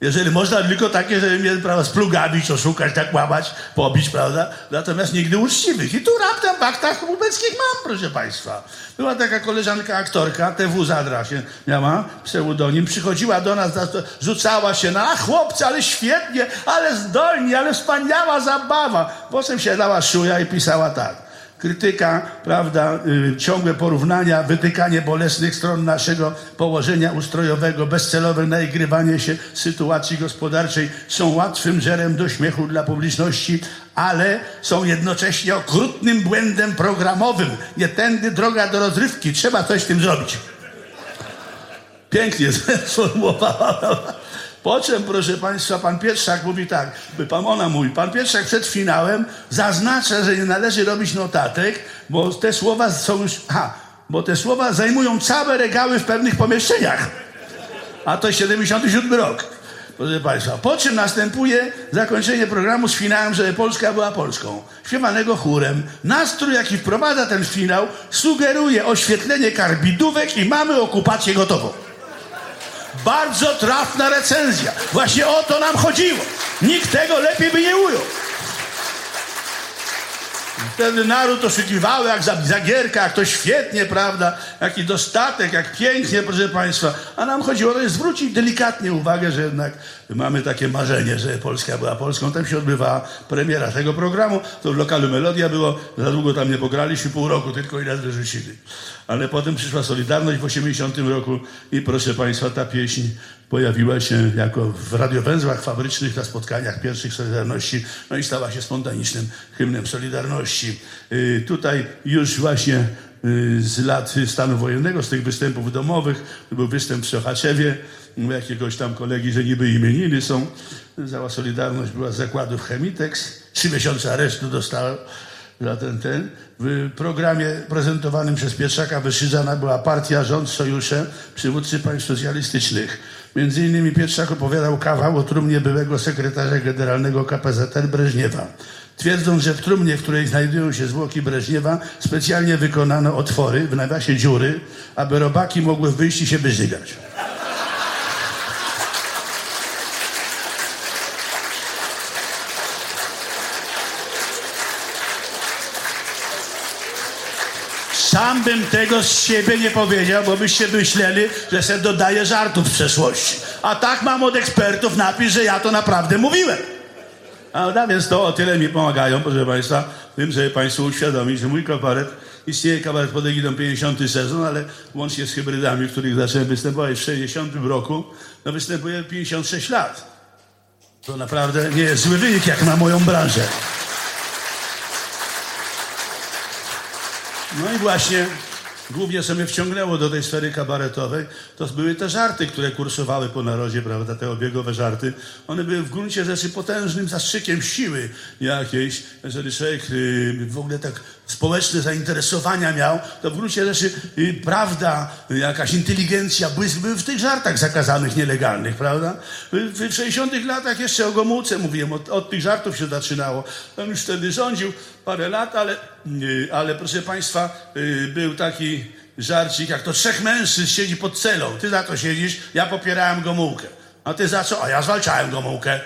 Speaker 2: Jeżeli można, tylko takie, żeby mnie prawda, splugawić, oszukać, tak łamać, pobić, prawda? Natomiast nigdy uczciwych. I tu raptem w aktach ubeckich mam, proszę Państwa. Była taka koleżanka aktorka, TW Zadra się miała, pseudonim, przychodziła do nas, rzucała się na, a chłopcy, ale świetnie, ale zdolni, ale wspaniała zabawa. Potem siadała szuja i pisała tak krytyka, prawda, y, ciągłe porównania, wytykanie bolesnych stron naszego położenia ustrojowego, bezcelowe naigrywanie się sytuacji gospodarczej są łatwym żerem do śmiechu dla publiczności, ale są jednocześnie okrutnym błędem programowym. Nie tędy droga do rozrywki. Trzeba coś z tym zrobić. Pięknie [laughs] sformułowała. Po czym, proszę Państwa, pan Pietrzak mówi tak, by pan ona mówi, pan Pietrzak przed finałem zaznacza, że nie należy robić notatek, bo te słowa są już, ha, bo te słowa zajmują całe regały w pewnych pomieszczeniach. A to 77 rok. Proszę Państwa, po czym następuje zakończenie programu z finałem, żeby Polska była Polską. Śpiewanego chórem. Nastrój, jaki wprowadza ten finał, sugeruje oświetlenie karbidówek i mamy okupację gotową. Bardzo trafna recenzja. Właśnie o to nam chodziło. Nikt tego lepiej by nie ujął. Wtedy naród oszukiwał jak Zagierka, jak to świetnie, prawda? Jaki dostatek, jak pięknie, proszę Państwa. A nam chodziło, jest zwrócić delikatnie uwagę, że jednak mamy takie marzenie, że Polska była Polską. Tam się odbywała premiera tego programu. To w lokalu Melodia było. Za długo tam nie pograliśmy, pół roku tylko i raz wyrzucili. Ale potem przyszła Solidarność w 80 roku i proszę Państwa, ta pieśń pojawiła się jako w radiowęzłach fabrycznych na spotkaniach pierwszych Solidarności, no i stała się spontanicznym hymnem Solidarności. Yy, tutaj już właśnie yy, z lat stanu wojennego, z tych występów domowych, był występ w Sochaczewie, jakiegoś tam kolegi, że niby imieniny są. Cała Solidarność była z zakładów Chemitex, trzy miesiące aresztu dostała za ten, ten. W programie prezentowanym przez Pietrzaka wyszydzana była partia, rząd, sojusze, przywódcy państw socjalistycznych. Między innymi Pietrzak opowiadał kawał o trumnie byłego sekretarza generalnego KPZR Breżniewa. Twierdząc, że w trumnie, w której znajdują się zwłoki Breżniewa, specjalnie wykonano otwory, w nawiasie dziury, aby robaki mogły wyjść i się wyżygać. Sam bym tego z siebie nie powiedział, bo byście myśleli, że se dodaję żartów z przeszłości. A tak mam od ekspertów napis, że ja to naprawdę mówiłem. A no, więc to o tyle mi pomagają, proszę Państwa, w tym, żeby Państwu uświadomić, że mój kabaret, istnieje kabaret pod egidą 50 sezon, ale łącznie z hybrydami, w których zacząłem występować w 60 roku, no występuję 56 lat. To naprawdę nie jest zły wynik, jak na moją branżę. No i właśnie głównie co mnie wciągnęło do tej sfery kabaretowej, to były te żarty, które kursowały po narodzie, prawda, te obiegowe żarty. One były w gruncie rzeczy potężnym zastrzykiem siły jakiejś. Jeżeli człowiek y, w ogóle tak społeczne zainteresowania miał, to w gruncie rzeczy y, prawda, jakaś inteligencja, błysk były w tych żartach zakazanych, nielegalnych, prawda? W, w 60 latach jeszcze o Gomułce mówiłem, od, od tych żartów się zaczynało. On już wtedy rządził parę lat, ale, y, ale proszę Państwa, y, był taki żarcik, jak to trzech mężczyzn siedzi pod celą. Ty za to siedzisz, ja popierałem Gomułkę. A ty za co? A ja zwalczałem Gomułkę.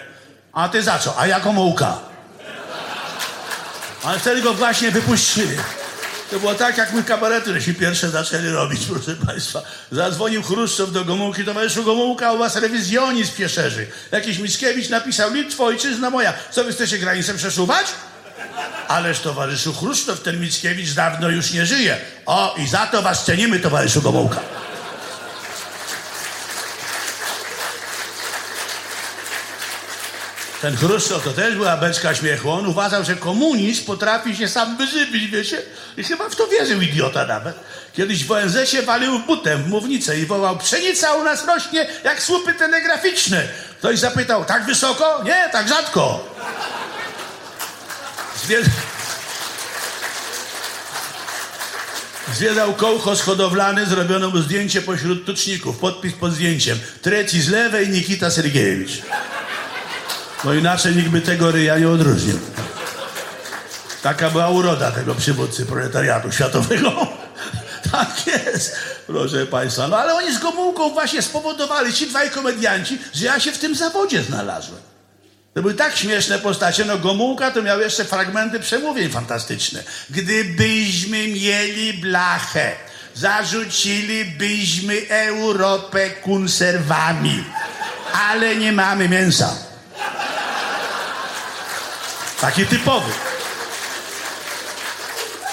Speaker 2: A ty za co? A ja Gomułka. Ale wtedy go właśnie wypuścili. To było tak, jak my kabarety żeśmy pierwsze zaczęli robić, proszę Państwa. Zadzwonił Chruszczow do Gomułki, towarzyszu Gomułka, u was rewizjonizm pieszerzy. Jakiś Mickiewicz napisał, Litwo, ojczyzna moja, co wy chcecie granicę przesuwać? Ależ towarzyszu Chruszczow, ten Mickiewicz dawno już nie żyje. O, i za to was cenimy, towarzyszu Gomułka. Ten Chruszczow to też była beczka śmiechu. On uważał, że komunizm potrafi się sam wyżywić, wiecie? I chyba w to wierzył idiota nawet. Kiedyś w ONZ-cie walił butem w mównicę i wołał, pszenica u nas rośnie jak słupy telegraficzne. Ktoś zapytał, tak wysoko? Nie, tak rzadko. Zwied... Zwiedzał kołchoz hodowlany, zrobiono mu zdjęcie pośród tuczników. Podpis pod zdjęciem. Treci z lewej, Nikita Sergiejewicz. Bo inaczej nikt by tego ryja nie odróżnił. Taka była uroda tego przywódcy proletariatu światowego. [laughs] tak jest, proszę Państwa. No ale oni z Gomułką właśnie spowodowali, ci dwaj komedianci, że ja się w tym zawodzie znalazłem. To były tak śmieszne postacie. No Gomułka to miał jeszcze fragmenty przemówień fantastyczne. Gdybyśmy mieli blachę, zarzucilibyśmy Europę konserwami, ale nie mamy mięsa. Taki typowy.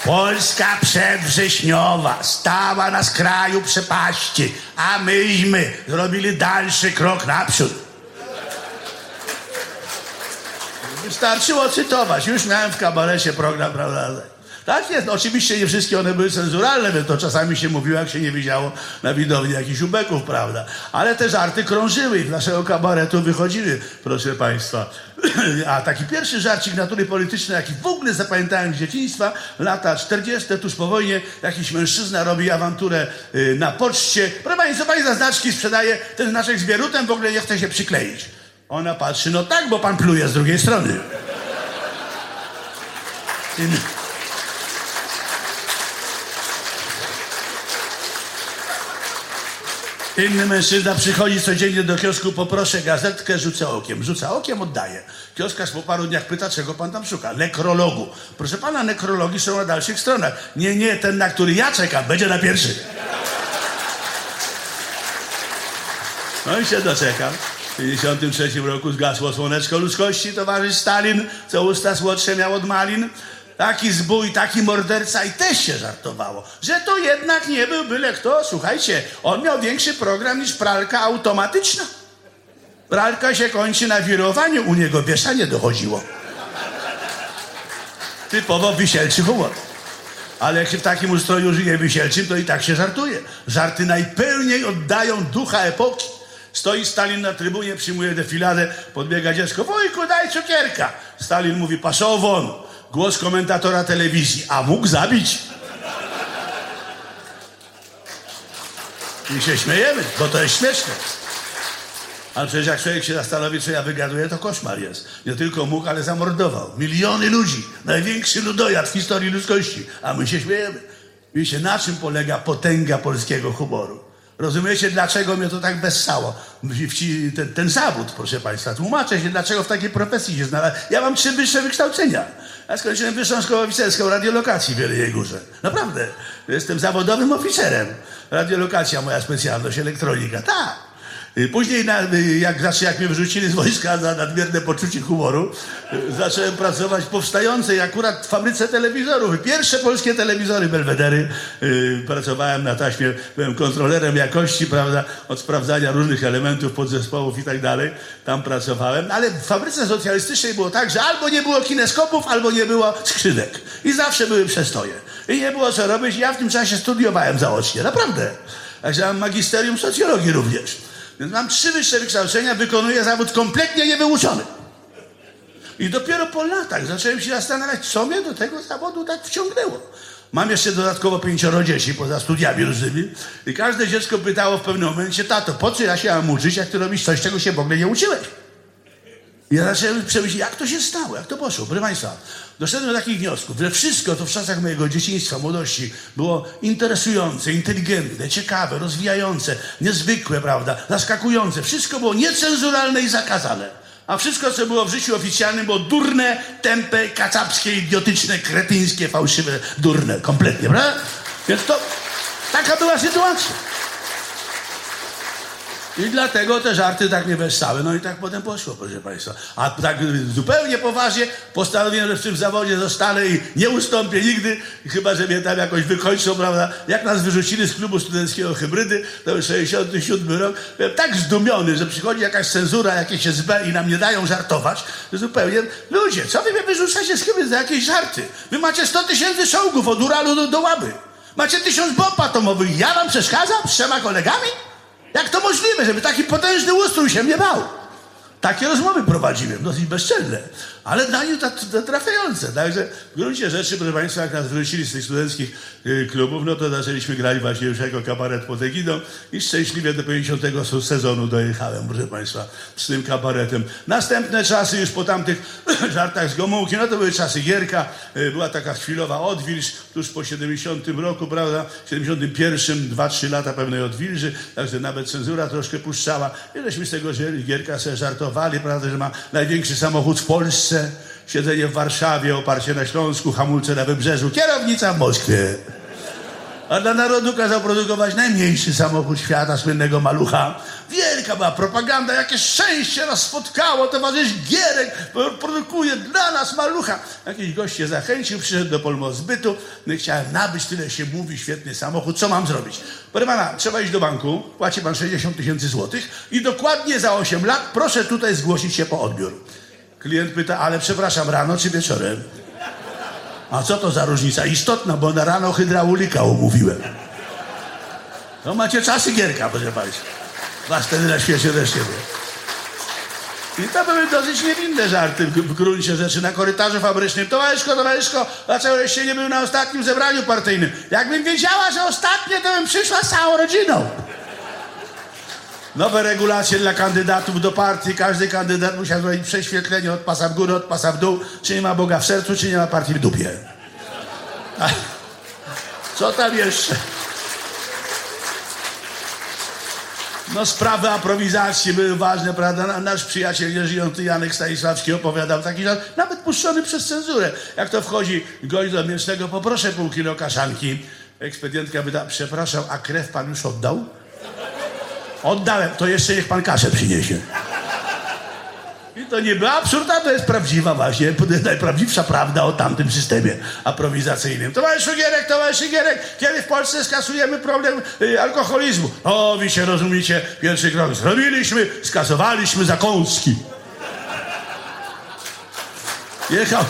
Speaker 2: Polska przedwrześniowa stała na skraju przepaści, a myśmy zrobili dalszy krok naprzód. Wystarczyło cytować. Już miałem w kabarecie program, prawda? Tak jest. Oczywiście nie wszystkie one były cenzuralne, więc to czasami się mówiło, jak się nie widziało na widowni jakichś ubeków, prawda? Ale te żarty krążyły i z naszego kabaretu wychodziły, proszę Państwa. [clears throat] A taki pierwszy żarcik natury politycznej, jaki w ogóle zapamiętałem z dzieciństwa, lata 40. tuż po wojnie, jakiś mężczyzna robi awanturę y, na poczcie. Proszę Państwa, Pani za znaczki sprzedaje, ten znaczek z bierutem w ogóle nie chce się przykleić. Ona patrzy, no tak, bo Pan pluje z drugiej strony. [laughs] Inny. Mężczyzna przychodzi codziennie do kiosku, poproszę gazetkę, rzucę okiem. Rzuca okiem, oddaje. Kioskarz po paru dniach pyta, czego pan tam szuka? Nekrologu. Proszę pana, nekrologi są na dalszych stronach. Nie, nie, ten, na który ja czekam, będzie na pierwszych. No i się doczekam. W 1953 roku zgasło słoneczko ludzkości, towarzysz Stalin, co usta słodsze miał od malin. Taki zbój, taki morderca i też się żartowało, że to jednak nie był byle kto. Słuchajcie, on miał większy program niż pralka automatyczna. Pralka się kończy na wirowaniu, u niego wieszanie dochodziło. Typowo wisielczy humor. Ale jak się w takim ustroju żyje wisielczym, to i tak się żartuje. Żarty najpełniej oddają ducha epoki. Stoi Stalin na trybunie, przyjmuje defiladę, podbiega dziecko. Wujku, daj cukierka. Stalin mówi, paszą won. Głos komentatora telewizji. A mógł zabić. I się śmiejemy, bo to jest śmieszne. Ale przecież jak człowiek się zastanowi, co ja wygaduję, to koszmar jest. Nie tylko mógł, ale zamordował. Miliony ludzi. Największy ludojad w historii ludzkości. A my się śmiejemy. Wiecie, na czym polega potęga polskiego humoru? Rozumiecie, dlaczego mnie to tak wessało? Ten, ten zawód, proszę Państwa. Tłumaczę się, dlaczego w takiej profesji się znalazłem. Ja mam trzy wyższe wykształcenia. Ja skończyłem wyższą szkołę oficerską radiolokacji w Wielkiej Górze. Naprawdę. Jestem zawodowym oficerem. Radiolokacja, moja specjalność, elektronika. Tak. Y, Później, y, jak, znaczy, jak mnie wyrzucili z wojska za nadmierne poczucie humoru, y, zacząłem pracować w powstającej akurat w fabryce telewizorów. Pierwsze polskie telewizory, Belwedery. Pracowałem na taśmie, byłem kontrolerem jakości, prawda, od sprawdzania różnych elementów, podzespołów i tak dalej. Tam pracowałem. Ale w fabryce socjalistycznej było tak, że albo nie było kineskopów, albo nie było skrzynek. I zawsze były przestoje. I nie było co robić. Ja w tym czasie studiowałem zaocznie. Naprawdę. Także mam magisterium socjologii również. Więc mam trzy wyższe wykształcenia, wykonuję zawód kompletnie niewyuczony. I dopiero po latach zacząłem się zastanawiać, co mnie do tego zawodu tak wciągnęło. Mam jeszcze dodatkowo pięcioro dzieci poza studiami różnymi i każde dziecko pytało w pewnym momencie, tato, po co ja się mam uczyć, jak ty robisz coś, czego się w ogóle nie uczyłeś? Ja zacząłem przemyśleć, jak to się stało, jak to poszło. Proszę Państwa, doszedłem do takich wniosków, że wszystko to w czasach mojego dzieciństwa, młodości było interesujące, inteligentne, ciekawe, rozwijające, niezwykłe, prawda, zaskakujące. Wszystko było niecenzuralne i zakazane. A wszystko, co było w życiu oficjalnym, było durne, tępe, kacapskie, idiotyczne, kretyńskie, fałszywe, durne, kompletnie, prawda? Więc to taka była sytuacja. I dlatego te żarty tak mnie wessały. No i tak potem poszło, proszę Państwa. A tak zupełnie poważnie postanowiłem, że w tym zawodzie zostanę i nie ustąpię nigdy, chyba że mnie tam jakoś wykończą, prawda? Jak nas wyrzucili z klubu studenckiego Hybrydy, to był 67 rok, byłem tak zdumiony, że przychodzi jakaś cenzura, jakieś SB i nam nie dają żartować, że zupełnie, ludzie, co wy mnie wyrzucacie z Hybrydy za jakieś żarty? Wy macie 100 tysięcy czołgów od Uralu do, do Łaby. Macie tysiąc bomb atomowych. Ja wam przeszkadzam z trzema kolegami? Jak to możliwe, żeby taki potężny ustrój się mnie bał? Takie rozmowy prowadziłem, dosyć bezczelne, ale to, to trafiające. Także w gruncie rzeczy, proszę Państwa, jak nas wrócili z tych studenckich y, klubów, no to zaczęliśmy grać właśnie już jako kabaret pod egidą i szczęśliwie do 50 sezonu dojechałem, proszę Państwa, z tym kabaretem. Następne czasy już po tamtych [clears throat] żartach z Gomułki, no to były czasy Gierka, y, była taka chwilowa odwilż, tuż po 70 roku, prawda, w 71, 2-3 lata pewnej odwilży, także nawet cenzura troszkę puszczała i żeśmy z tego Gierka sobie żartowali, prawda, że ma największy samochód w Polsce, siedzenie w Warszawie, oparcie na Śląsku, hamulce na Wybrzeżu, kierownica w Moskwie. A dla narodu kazał produkować najmniejszy samochód świata, słynnego malucha. Wielka była propaganda, jakie szczęście nas spotkało, towarzysz Gierek produkuje dla nas malucha. Jakiś gość się zachęcił, przyszedł do Polmozbytu, no chciałem nabyć, tyle się mówi, świetny samochód, co mam zrobić? Proszę pana, trzeba iść do banku, płaci pan 60 tysięcy złotych i dokładnie za 8 lat proszę tutaj zgłosić się po odbiór. Klient pyta, ale przepraszam, rano czy wieczorem? A co to za różnica? Istotna, bo na rano hydraulika umówiłem. To macie czasy gierka, proszę Państwa. Was wtedy na świecie też nie było. I to były dosyć niewinne żarty w, gruncie rzeczy na korytarzu fabrycznym. Towarzyszko, towarzyszko, dlaczego się nie był na ostatnim zebraniu partyjnym? Jakbym wiedziała, że ostatnie, to bym przyszła z całą rodziną. Nowe regulacje dla kandydatów do partii. Każdy kandydat musiał zrobić prześwietlenie od pasa w górę, od pasa w dół. Czy nie ma Boga w sercu, czy nie ma partii w dupie. Co tam jeszcze? No sprawy aprowizacji były ważne, prawda? Nasz przyjaciel nieżyjący Janek Stanisławski opowiadał taki żart, nawet puszczony przez cenzurę. Jak to wchodzi gość do mięsnego, poproszę pół kilo kaszanki. Ekspedientka pyta, przepraszam, a krew pan już oddał? Oddałem, to jeszcze niech pan kaszę przyniesie. I to nie była absurda, to jest prawdziwa właśnie, najprawdziwsza prawda o tamtym systemie aprowizacyjnym. Towarzyszu Gierek, towarzyszu Gierek, kiedy w Polsce skasujemy problem y, alkoholizmu? O, wy się rozumiecie, pierwszy krok zrobiliśmy, skasowaliśmy zakąski. Jechał,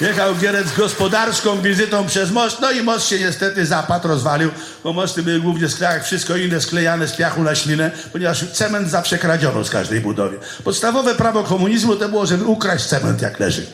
Speaker 2: Jechał Gierec gospodarską wizytą przez most, no i most się niestety zapadł, rozwalił, bo mosty były głównie z wszystko inne sklejane z piachu na ślinę, ponieważ cement zawsze kradziono z każdej budowy. Podstawowe prawo komunizmu to było, żeby ukraść cement jak leży.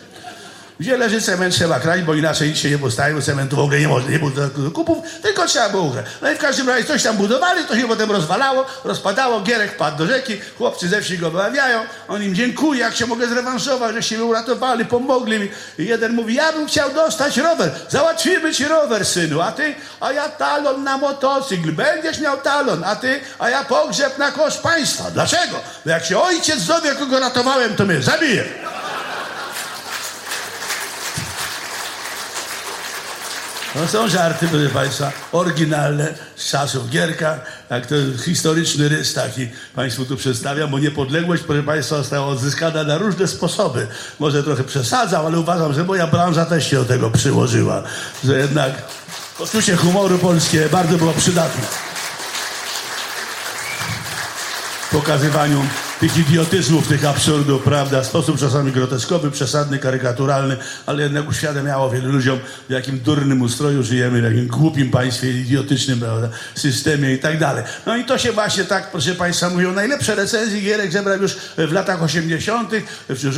Speaker 2: Gdzie leży cement trzeba kraść, bo inaczej się nie bo cementu w ogóle nie można, nie było do zakupów, tylko trzeba było ukraść. No i w każdym razie coś tam budowali, to się potem rozwalało, rozpadało, Gierek padł do rzeki, chłopcy ze wsi go wyławiają, on im dziękuję, jak się mogę zrewanżować, że się mnie uratowali, pomogli mi. I jeden mówi, ja bym chciał dostać rower, załatwimy ci rower, synu, a ty, a ja talon na motocykl, będziesz miał talon, a ty, a ja pogrzeb na koszt państwa. Dlaczego? Bo jak się ojciec dowie, kogo ratowałem, to mnie zabije. No są żarty, proszę Państwa, oryginalne z czasów Gierka, jak to historyczny rys taki Państwu tu przedstawiam, bo niepodległość, proszę Państwa, została odzyskana na różne sposoby. Może trochę przesadzam, ale uważam, że moja branża też się do tego przyłożyła, że jednak poczucie humoru polskie bardzo było przydatne pokazywaniu tych idiotyzmów, tych absurdów, prawda? Sposób czasami groteskowy, przesadny, karykaturalny, ale jednak uświadamiało wielu ludziom, w jakim durnym ustroju żyjemy, w jakim głupim państwie, idiotycznym, prawda? Systemie i tak dalej. No i to się właśnie tak, proszę Państwa, mówią. Najlepsze recenzje Gierek zebrał już w latach 80.,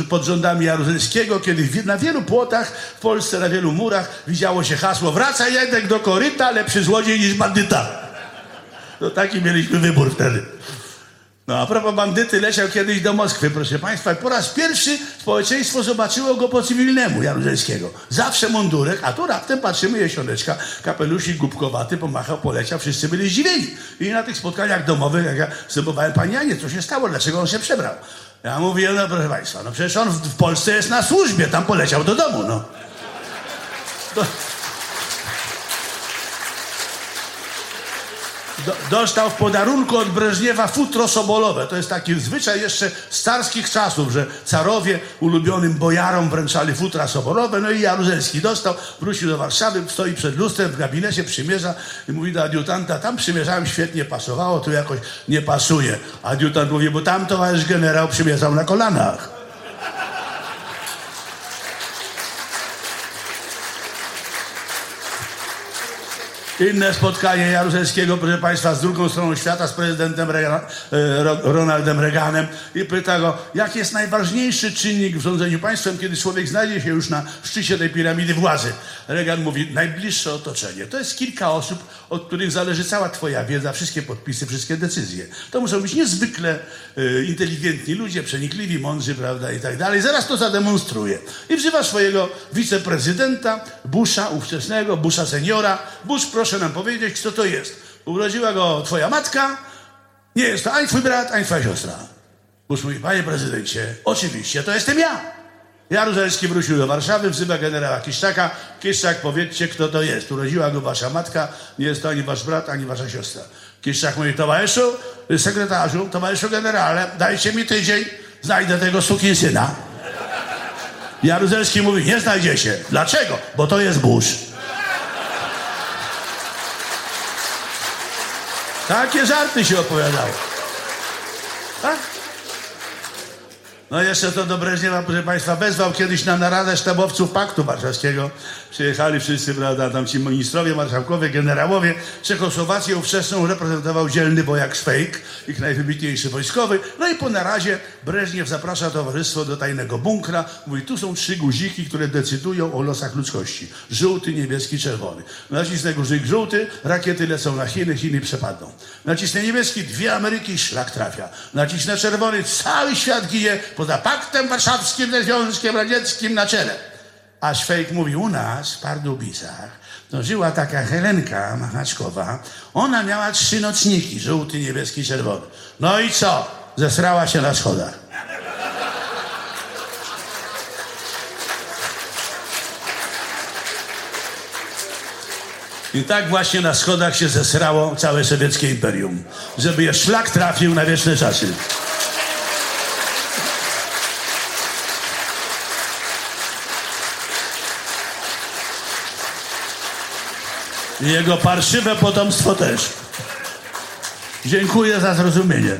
Speaker 2: pod rządami Jaruzelskiego, kiedy na wielu płotach w Polsce, na wielu murach widziało się hasło wraca jednak do koryta, lepszy złodziej niż bandyta. To taki mieliśmy wybór wtedy. No a propos bandyty leciał kiedyś do Moskwy, proszę Państwa, po raz pierwszy społeczeństwo zobaczyło go po cywilnemu Jaruzelskiego. Zawsze mundurek, a tu raptem patrzymy jesioneczka, kapelusik głupkowaty, pomachał, poleciał, wszyscy byli zdziwieni. I na tych spotkaniach domowych, jak ja zdobywałem Panie Janie, co się stało, dlaczego on się przebrał? Ja mówię, no proszę Państwa, no przecież on w, w Polsce jest na służbie, tam poleciał do domu, no. Do, Do, dostał w podarunku od Breżniewa futro sobolowe. To jest taki zwyczaj jeszcze z carskich czasów, że carowie ulubionym bojarom wręczali futra sobolowe. No i Jaruzelski dostał, wrócił do Warszawy, stoi przed lustrem w gabinecie, przymierza i mówi do adiutanta, tam przymierzałem, świetnie pasowało, tu jakoś nie pasuje. Adiutant mówi, bo tam towarzysz generał przymierzał na kolanach. Inne spotkanie Jaruzelskiego, proszę Państwa, z drugą stroną świata, z prezydentem Reagan, e, Ro- Ronaldem Reaganem i pyta go, jaki jest najważniejszy czynnik w rządzeniu państwem, kiedy człowiek znajdzie się już na szczycie tej piramidy władzy. Reagan mówi, najbliższe otoczenie. To jest kilka osób, od których zależy cała Twoja wiedza, wszystkie podpisy, wszystkie decyzje. To muszą być niezwykle e, inteligentni ludzie, przenikliwi, mądrzy, prawda, i tak dalej. Zaraz to zademonstruje. I wzywa swojego wiceprezydenta, Busha, ówczesnego, Busha seniora. Bush, proszę nam powiedzieć, kto to jest. Urodziła go twoja matka, nie jest to ani twój brat, ani twoja siostra. Bush mówi, panie prezydencie, oczywiście, to jestem ja. Jaruzelski wrócił do Warszawy, wzywa generała Kiszczaka. Kiszczak, powiedzcie, kto to jest. Urodziła go wasza matka, nie jest to ani wasz brat, ani wasza siostra. Kiszczak mówi, towarzyszu, sekretarzu, towarzyszu generale, dajcie mi tydzień, znajdę tego sukinsyna. Jaruzelski mówi, nie znajdzie się. Dlaczego? Bo to jest Bush. Takie żarty się opowiadało. Tak? No jeszcze to do Breżniewa, proszę Państwa, wezwał kiedyś na naradę sztabowców Paktu Warszawskiego. Przyjechali wszyscy, prawda, tam ci ministrowie, marszałkowie, generałowie. Czechosłowację ówczesną reprezentował dzielny wojak Szwejk, ich najwybitniejszy wojskowy. No i po narazie Breżniew zaprasza towarzystwo do tajnego bunkra. Mówi, tu są trzy guziki, które decydują o losach ludzkości. Żółty, niebieski, czerwony. Nacisnę guzik żółty, rakiety lecą na Chiny, Chiny przepadną. Nacisnę niebieski, dwie Ameryki, szlak trafia. Nacisnę czerwony, cały świat ginie poza paktem warszawskim ze Związkiem Radzieckim na czele. A Szwejk mówi, u nas w Pardubicach to żyła taka Helenka Machaczkowa. Ona miała trzy nocniki, żółty, niebieski, czerwony. No i co? Zesrała się na schodach. I tak właśnie na schodach się zesrało całe sowieckie imperium, żeby je szlak trafił na wieczne czasy. I jego parszywe potomstwo też. Dziękuję za zrozumienie.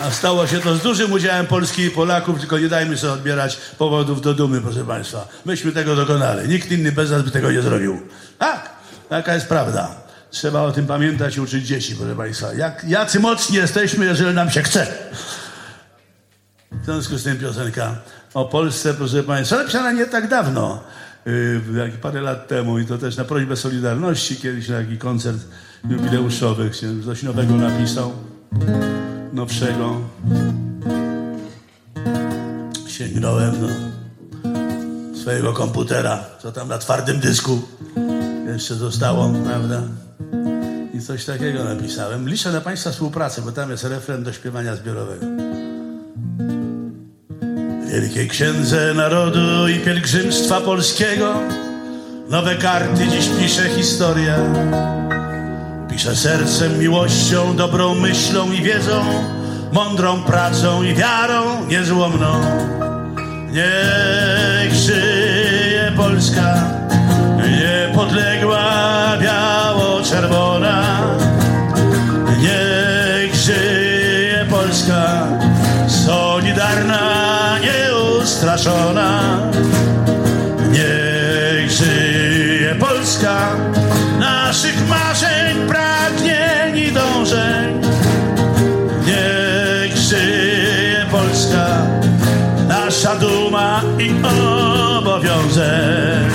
Speaker 2: A stało się to z dużym udziałem Polski i Polaków, tylko nie dajmy sobie odbierać powodów do dumy, proszę Państwa. Myśmy tego dokonali. Nikt inny bez nas by tego nie zrobił. Tak, taka jest prawda. Trzeba o tym pamiętać i uczyć dzieci, proszę Państwa. Jak, jacy mocni jesteśmy, jeżeli nam się chce. W związku z tym piosenka o Polsce, proszę Państwa, napisana nie tak dawno, yy, jak parę lat temu i to też na prośbę Solidarności, kiedyś taki koncert jubileuszowy, ksiądz coś nowego napisał, nowszego. Sięgnąłem do swojego komputera, co tam na twardym dysku jeszcze zostało, prawda? I coś takiego napisałem. Liczę na Państwa współpracę, bo tam jest refren do śpiewania zbiorowego. Wielkiej Księdze Narodu i Pielgrzymstwa Polskiego. Nowe karty dziś pisze historia Pisze sercem, miłością, dobrą myślą i wiedzą Mądrą pracą i wiarą niezłomną. Niech żyje Polska Niepodległa, biało-czerwona. Niech żyje Polska Solidarna, nieustraszona Niech żyje Polska. Naszych marzeń, pragnień i dążeń Niech żyje Polska. Nasza duma i obowiązek.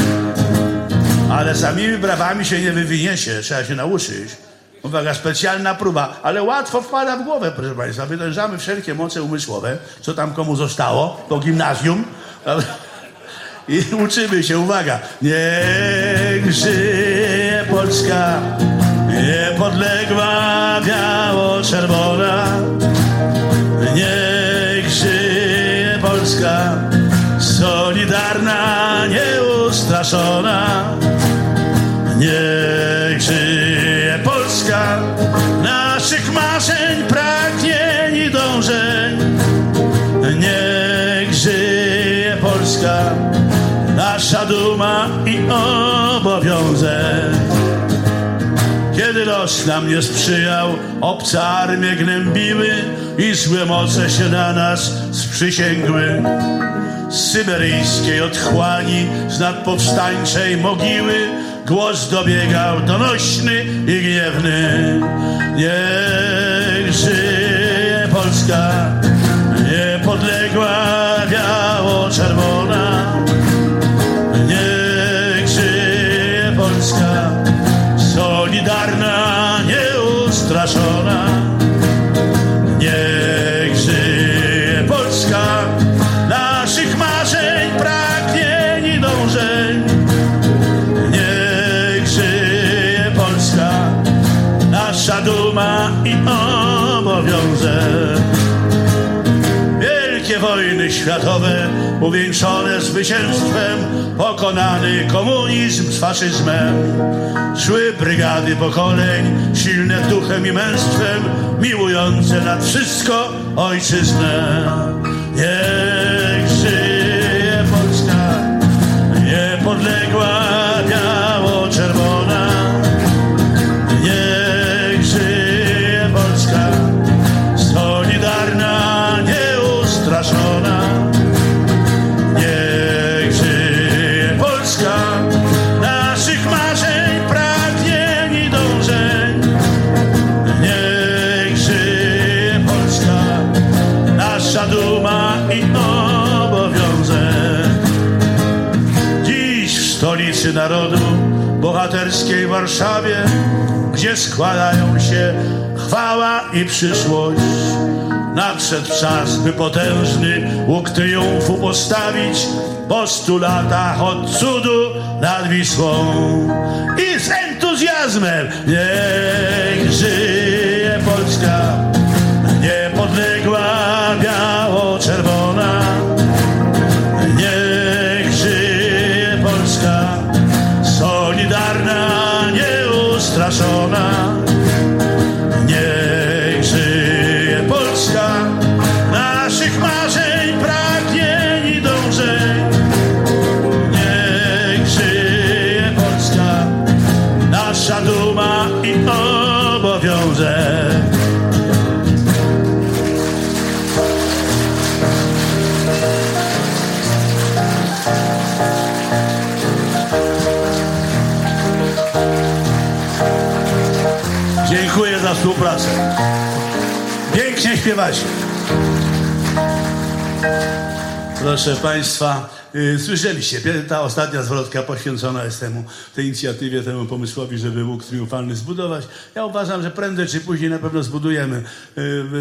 Speaker 2: Ale samymi brawami się nie wywiniecie. Trzeba się nauczyć Uwaga, specjalna próba, ale łatwo wpada w głowę, proszę Państwa. Wytężamy wszelkie moce umysłowe, co tam komu zostało, po gimnazjum. I uczymy się, uwaga. Niech żyje Polska, niepodległa, biało-czerwona. Niech żyje Polska, solidarna, nieustraszona. Niech Polska, nasza duma i obowiązek. Kiedy los nam nie sprzyjał, obce armie gnębiły i złe moce się na nas sprzysięgły. Z syberyjskiej otchłani, z nadpowstańczej mogiły, głos dobiegał donośny i gniewny. Niech żyje Polska, niepodległa, biało-czerwona. Światowe, uwieńczone zwycięstwem, pokonany komunizm z faszyzmem. Szły brygady pokoleń, silne duchem i męstwem, miłujące nad wszystko ojczyznę. Niech narodu, bohaterskiej Warszawie, gdzie składają się chwała i przyszłość. Nadszedł czas, by potężny łuk triumfu postawić po stu latach od cudu nad Wisłą. I z entuzjazmem niech żyje Polska, niepodległa, biało-czerwona. Śpiewacie. Proszę Państwa, y, słyszeliście, ta ostatnia zwrotka poświęcona jest temu, tej inicjatywie, temu pomysłowi, żeby łuk triumfalny zbudować. Ja uważam, że prędzej czy później na pewno zbudujemy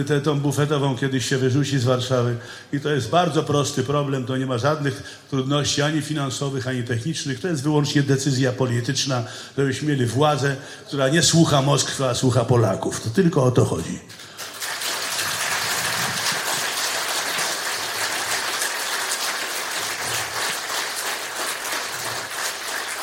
Speaker 2: y, tę tą bufetową, kiedyś się wyrzuci z Warszawy. I to jest bardzo prosty problem, to nie ma żadnych trudności ani finansowych, ani technicznych. To jest wyłącznie decyzja polityczna, żebyśmy mieli władzę, która nie słucha Moskwy, a słucha Polaków. To tylko o to chodzi.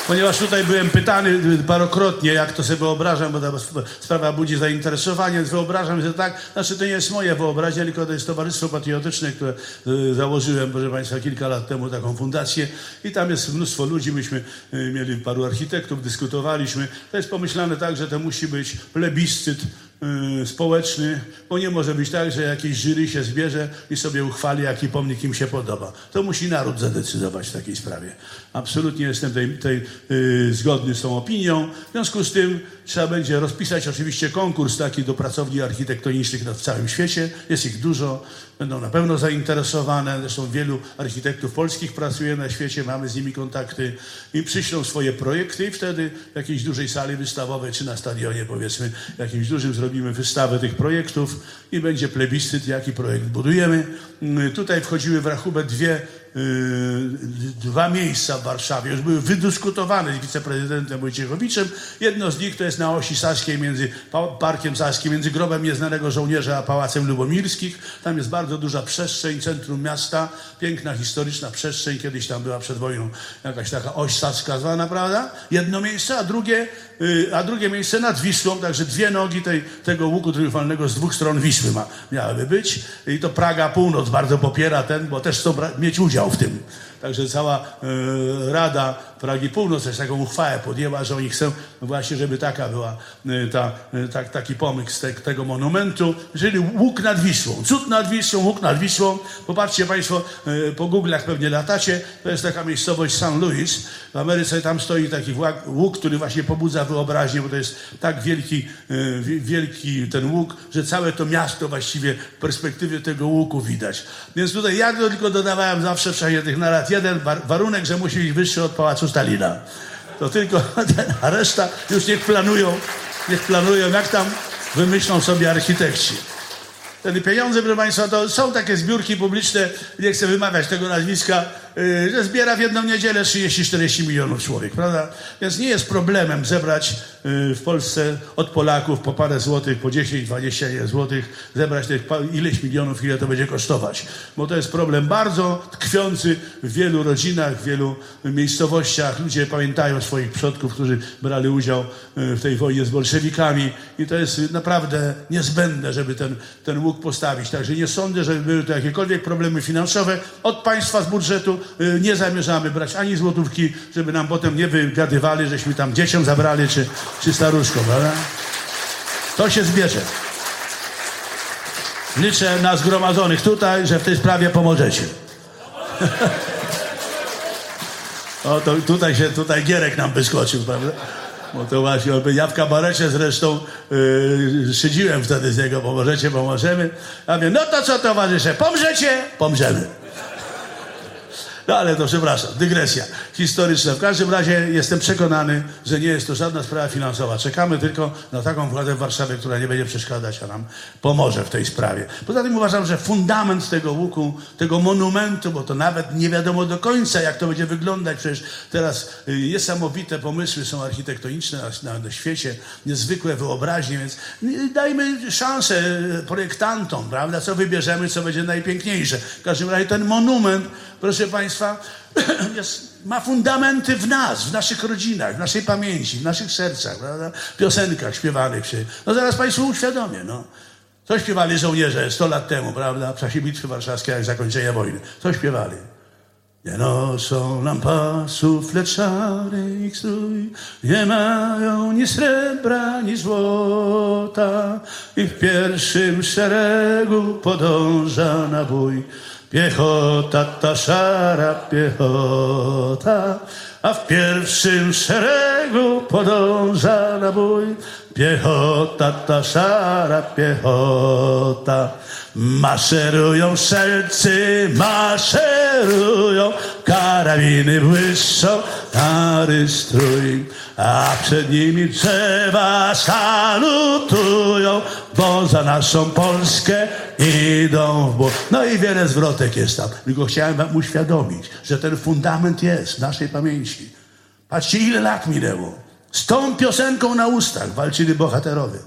Speaker 2: Ponieważ tutaj byłem pytany parokrotnie, jak to sobie wyobrażam, bo ta sprawa budzi zainteresowanie, wyobrażam, że tak, znaczy to nie jest moje wyobraźnia, tylko to jest Towarzystwo Patriotyczne, które y, założyłem, proszę Państwa, kilka lat temu taką fundację i tam jest mnóstwo ludzi, myśmy y, mieli paru architektów, dyskutowaliśmy. To jest pomyślane tak, że to musi być plebiscyt y, społeczny, bo nie może być tak, że jakieś jury się zbierze i sobie uchwali, jaki pomnik im się podoba. To musi naród zadecydować w takiej sprawie. Absolutnie jestem tej, tej, y, zgodny z tą opinią. W związku z tym trzeba będzie rozpisać oczywiście konkurs taki do pracowni architektonicznych na całym świecie. Jest ich dużo, będą na pewno zainteresowane. Zresztą wielu architektów polskich pracuje na świecie, mamy z nimi kontakty i przyślą swoje projekty i wtedy w jakiejś dużej sali wystawowej czy na stadionie powiedzmy jakimś dużym zrobimy wystawę tych projektów i będzie plebiscyt, jaki projekt budujemy. Y, Tutaj wchodziły w rachubę dwie dwa miejsca w Warszawie. Już były wydyskutowane z wiceprezydentem Wojciechowiczem. Jedno z nich to jest na osi Saskiej, między Pa- Parkiem Saskim, między grobem nieznanego żołnierza a Pałacem Lubomirskich. Tam jest bardzo duża przestrzeń, centrum miasta, piękna, historyczna przestrzeń. Kiedyś tam była przed wojną jakaś taka oś Saska zwana, prawda? Jedno miejsce, a drugie, y, a drugie miejsce nad Wisłą, także dwie nogi tej, tego łuku triumfalnego z dwóch stron Wisły ma, miałyby być. I to Praga Północ bardzo popiera ten, bo też chcą mieć udział w tym. Także cała e, Rada Pragi Północ też taką uchwałę podjęła, że oni chcą właśnie, żeby taka była e, ta, e, tak, taki pomysł te, tego monumentu, czyli łuk nad Wisłą. Cud nad Wisłą, łuk nad Wisłą. Popatrzcie Państwo, po Google'ach pewnie latacie, to jest taka miejscowość St. Louis. W Ameryce tam stoi taki łuk, który właśnie pobudza wyobraźnię, bo to jest tak wielki, wi- wielki ten łuk, że całe to miasto właściwie w perspektywie tego łuku widać. Więc tutaj ja tylko dodawałem zawsze w czasie tych jeden war- warunek, że musi być wyższy od Pałacu Stalina. To tylko [laughs] ten, a reszta już niech planują, niech planują, jak tam wymyślą sobie architekci. Wtedy pieniądze, proszę Państwa, to są takie zbiórki publiczne, nie chcę wymawiać tego nazwiska, yy, zbiera w jedną niedzielę 30-40 milionów człowiek, prawda? Więc nie jest problemem zebrać yy, w Polsce od Polaków po parę złotych, po 10-20 złotych, zebrać tych ileś milionów, ile to będzie kosztować. Bo to jest problem bardzo tkwiący w wielu rodzinach, w wielu miejscowościach. Ludzie pamiętają swoich przodków, którzy brali udział yy, w tej wojnie z bolszewikami i to jest naprawdę niezbędne, żeby ten, ten łuk postawić. Także nie sądzę, żeby były to jakiekolwiek problemy finansowe. Od państwa z budżetu y, nie zamierzamy brać ani złotówki, żeby nam potem nie wygadywali, żeśmy tam dzieciom zabrali czy, czy staruszkom, prawda? To się zbierze. Liczę na zgromadzonych tutaj, że w tej sprawie pomożecie. [laughs] O, to tutaj się, tutaj Gierek nam wyskoczył, prawda? Bo to właśnie, ja w kabarecie zresztą yy, szydziłem wtedy z niego, pomożecie, pomożemy. A mówię, no to co towarzysze, pomrzecie? Pomrzemy. No ale to przepraszam, dygresja historyczna. W każdym razie jestem przekonany, że nie jest to żadna sprawa finansowa. Czekamy tylko na taką władzę w Warszawie, która nie będzie przeszkadzać, a nam pomoże w tej sprawie. Poza tym uważam, że fundament tego łuku, tego monumentu, bo to nawet nie wiadomo do końca, jak to będzie wyglądać. Przecież teraz y, niesamowite pomysły są architektoniczne na, na, świecie, niezwykłe wyobraźnie, więc y, dajmy szansę projektantom, prawda? Co wybierzemy, co będzie najpiękniejsze. W każdym razie ten monument, proszę Państwa, [clears throat] jest, ma fundamenty w nas, w naszych rodzinach, w naszej pamięci, w naszych sercach, prawda? w piosenkach śpiewanych. Się. No zaraz Państwu uświadomię. No. Co śpiewali żołnierze 100 lat temu, prawda? W czasie Bitwy Warszawskiej, jak zakończenia wojny. Co śpiewali? Nie noszą nam pasów, lecz szary ich strój, nie mają ni srebra, ni złota i w pierwszym szeregu podąża na bój. Piechota, ta szara piechota, a w pierwszym szeregu podąża na bój. Piechota, ta szara piechota. Maszerują szelcy, maszerują, karabiny błyszczą, stary strój, a przed nimi drzewa salutują, bo za naszą Polskę idą w bój. No i wiele zwrotek jest tam, tylko chciałem wam uświadomić, że ten fundament jest w naszej pamięci. Patrzcie, ile lat minęło. Z tą piosenką na ustach walczyli bohaterowie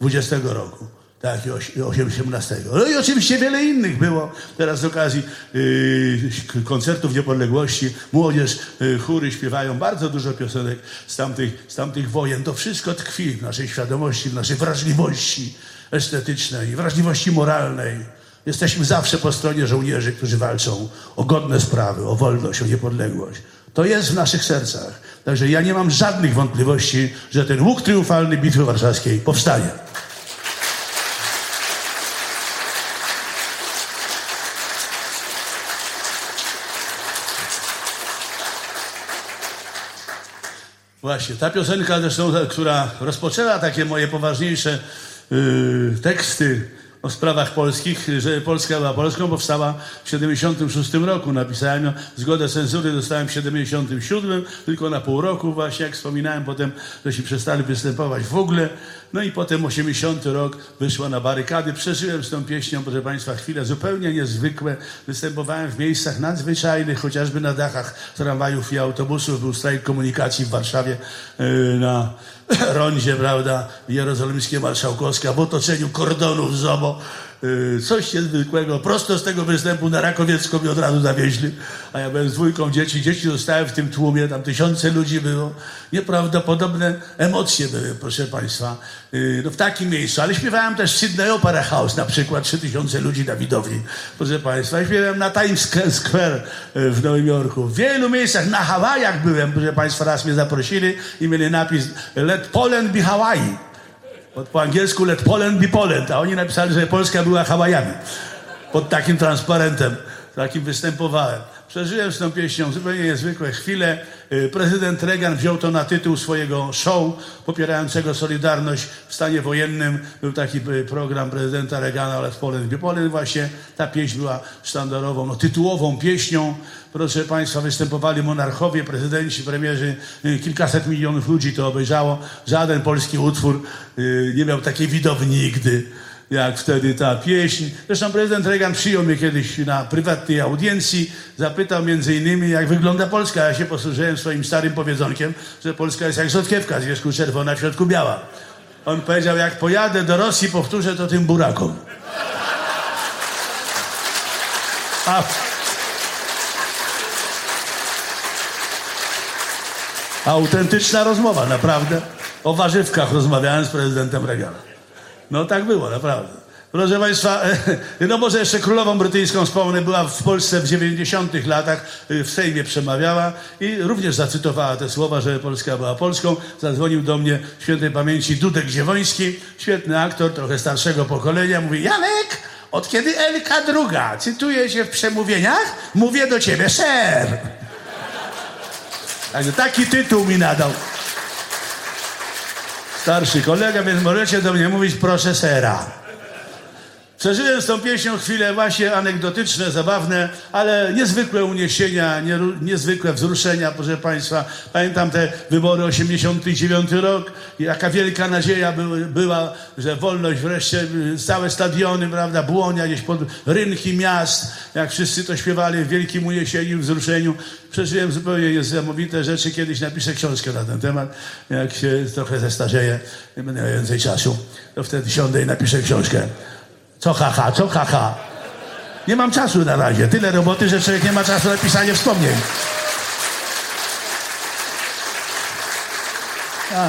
Speaker 2: 20 roku. Tak, i oś- i 18. No i oczywiście wiele innych było. Teraz z okazji yy, koncertów niepodległości młodzież, yy, chóry śpiewają bardzo dużo piosenek z tamtych, z tamtych wojen. To wszystko tkwi w naszej świadomości, w naszej wrażliwości estetycznej, wrażliwości moralnej. Jesteśmy zawsze po stronie żołnierzy, którzy walczą o godne sprawy, o wolność, o niepodległość. To jest w naszych sercach. Także ja nie mam żadnych wątpliwości, że ten łuk triumfalny Bitwy Warszawskiej powstanie. Właśnie, ta piosenka zresztą, która rozpoczęła takie moje poważniejsze yy, teksty o sprawach polskich, że Polska była Polską, powstała w 76 roku. Napisałem zgodę cenzury dostałem w 77, tylko na pół roku właśnie, jak wspominałem, potem żeśmy przestali występować w ogóle. No i potem 80 rok wyszła na barykady. Przeżyłem z tą pieśnią, proszę Państwa, chwile zupełnie niezwykłe. Występowałem w miejscach nadzwyczajnych, chociażby na dachach tramwajów i autobusów. Był strajk komunikacji w Warszawie yy, na rondzie, prawda, jerozolimskie marszałkowska, w otoczeniu kordonów ZOMO. Yy, Coś niezwykłego. Prosto z tego występu na Rakowiecką mnie od razu zawieźli. A ja byłem z dwójką dzieci. Dzieci zostały w tym tłumie. Tam tysiące ludzi było. Nieprawdopodobne emocje były, proszę Państwa. Yy, No w takim miejscu. Ale śpiewałem też w Sydney Opera House na przykład. Trzy tysiące ludzi na widowni. Proszę Państwa. Śpiewałem na Times Square yy, w Nowym Jorku. W wielu miejscach. Na Hawajach byłem. Proszę Państwa, raz mnie zaprosili i mieli napis Let Poland be Hawaii. Bo po angielsku let Poland be Poland, a oni napisali, że Polska była Hawajami. Pod takim transparentem, takim występowałem. Przeżyłem z tą pieśnią zupełnie niezwykłe chwile. Y, Prezydent Reagan wziął to na tytuł swojego show popierającego Solidarność w stanie wojennym. Był taki y, program prezydenta Reagana, Let Poland be Poland. Właśnie ta pieśń była sztandarową, no, tytułową pieśnią. Proszę Państwa, występowali monarchowie, prezydenci, premierzy, y, kilkaset milionów ludzi to obejrzało. Żaden polski utwór y, nie miał takiej widowni nigdy, jak wtedy ta pieśń. Zresztą prezydent Reagan przyjął mnie kiedyś na prywatnej audiencji, zapytał między innymi, jak wygląda Polska. Ja się posłużyłem swoim starym powiedzonkiem, że Polska jest jak rzodkiewka, z wierzchu czerwona, w środku biała. On powiedział, jak pojadę do Rosji, powtórzę to tym burakom. A Autentyczna rozmowa, naprawdę. O warzywkach rozmawiałem z prezydentem Reagana. No tak było, naprawdę. Proszę Państwa, no może jeszcze królową brytyjską wspomnę, była w Polsce w 90 latach, y, w Sejmie przemawiała i również zacytowała te słowa, że Polska była Polską. Zadzwonił do mnie świętej pamięci Dudek Dziewoński, świetny aktor, trochę starszego pokolenia. Mówi, Janek, od kiedy Elka druga cytuje się w przemówieniach, mówię do ciebie, szer. Także taki tytuł mi nadał. Starszy kolega, więc możecie do mnie mówić proszę sera. Przeżyłem z tą pieśnią chwile właśnie anegdotyczne, zabawne, ale niezwykłe uniesienia, nie, niezwykłe wzruszenia, proszę Państwa. Pamiętam te wybory 89 rok, jaka wielka nadzieja były, była, że wolność wreszcie, y, całe stadiony, prawda, błonia gdzieś pod rynki miast, jak wszyscy to śpiewali w wielkim uniesieniu, wzruszeniu. Przeżyłem zupełnie niesamowite rzeczy, kiedyś napiszę książkę na ten temat, jak się trochę zestarzeję, nie będę miał więcej czasu, to wtedy siądę i napiszę książkę. Co haha, co haha. Nie mam czasu na razie. Tyle roboty, że człowiek nie ma czasu na pisanie wspomnień. A.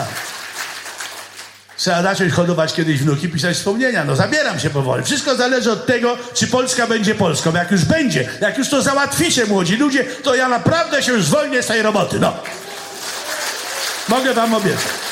Speaker 2: Trzeba zacząć hodować kiedyś wnuki, pisać wspomnienia. No zabieram się powoli. Wszystko zależy od tego, czy Polska będzie Polską. Jak już będzie, jak już to załatwicie, młodzi ludzie, to ja naprawdę się zwolnię z tej roboty. No. Mogę wam obiecać.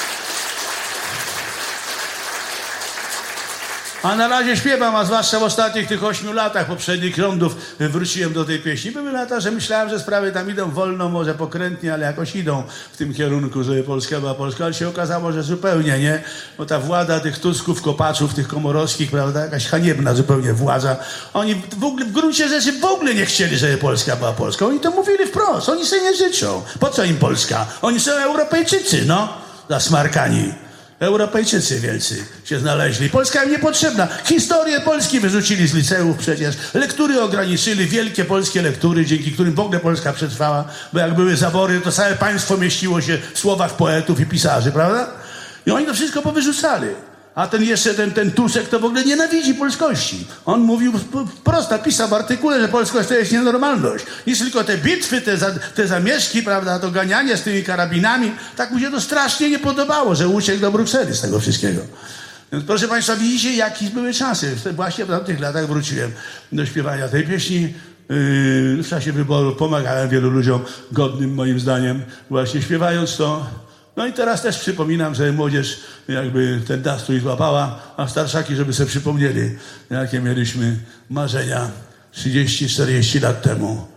Speaker 2: A na razie śpiewam, a zwłaszcza w ostatnich tych ośmiu latach poprzednich rządów wróciłem do tej pieśni. Były lata, że myślałem, że sprawy tam idą wolno, może pokrętnie, ale jakoś idą w tym kierunku, żeby Polska była Polska. Ale się okazało, że zupełnie nie, bo ta władza tych Tusków, Kopaczów, tych komorowskich, prawda, jakaś haniebna zupełnie władza. Oni w, ogóle, w gruncie rzeczy w ogóle nie chcieli, żeby Polska była Polską. Oni to mówili wprost, oni sobie nie życzą. Po co im Polska? Oni są Europejczycy, no, zasmarkani. Europejczycy wielcy się znaleźli. Polska im niepotrzebna. Historię Polski wyrzucili z liceów przecież. Lektury ograniczyli, wielkie polskie lektury, dzięki którym w ogóle Polska przetrwała. Bo jak były zabory, to całe państwo mieściło się w słowach poetów i pisarzy, prawda? I oni to wszystko powyrzucali. A ten jeszcze, ten, ten Tuszek to w ogóle nienawidzi polskości. On mówił wprost, napisał w artykule, że polskość to jest nienormalność. Nic tylko te bitwy, te, za, te zamieszki, prawda, to ganianie z tymi karabinami, tak mu się to strasznie nie podobało, że uciekł do Brukseli z tego wszystkiego. Więc proszę Państwa, widzicie, jakie były czasy. Właśnie w tamtych latach wróciłem do śpiewania tej pieśni. Yy, w czasie wyboru pomagałem wielu ludziom godnym, moim zdaniem, właśnie śpiewając to. No i teraz też przypominam, że młodzież jakby ten nastrój złapała, a starszaki, żeby sobie przypomnieli, jakie mieliśmy marzenia 30-40 lat temu.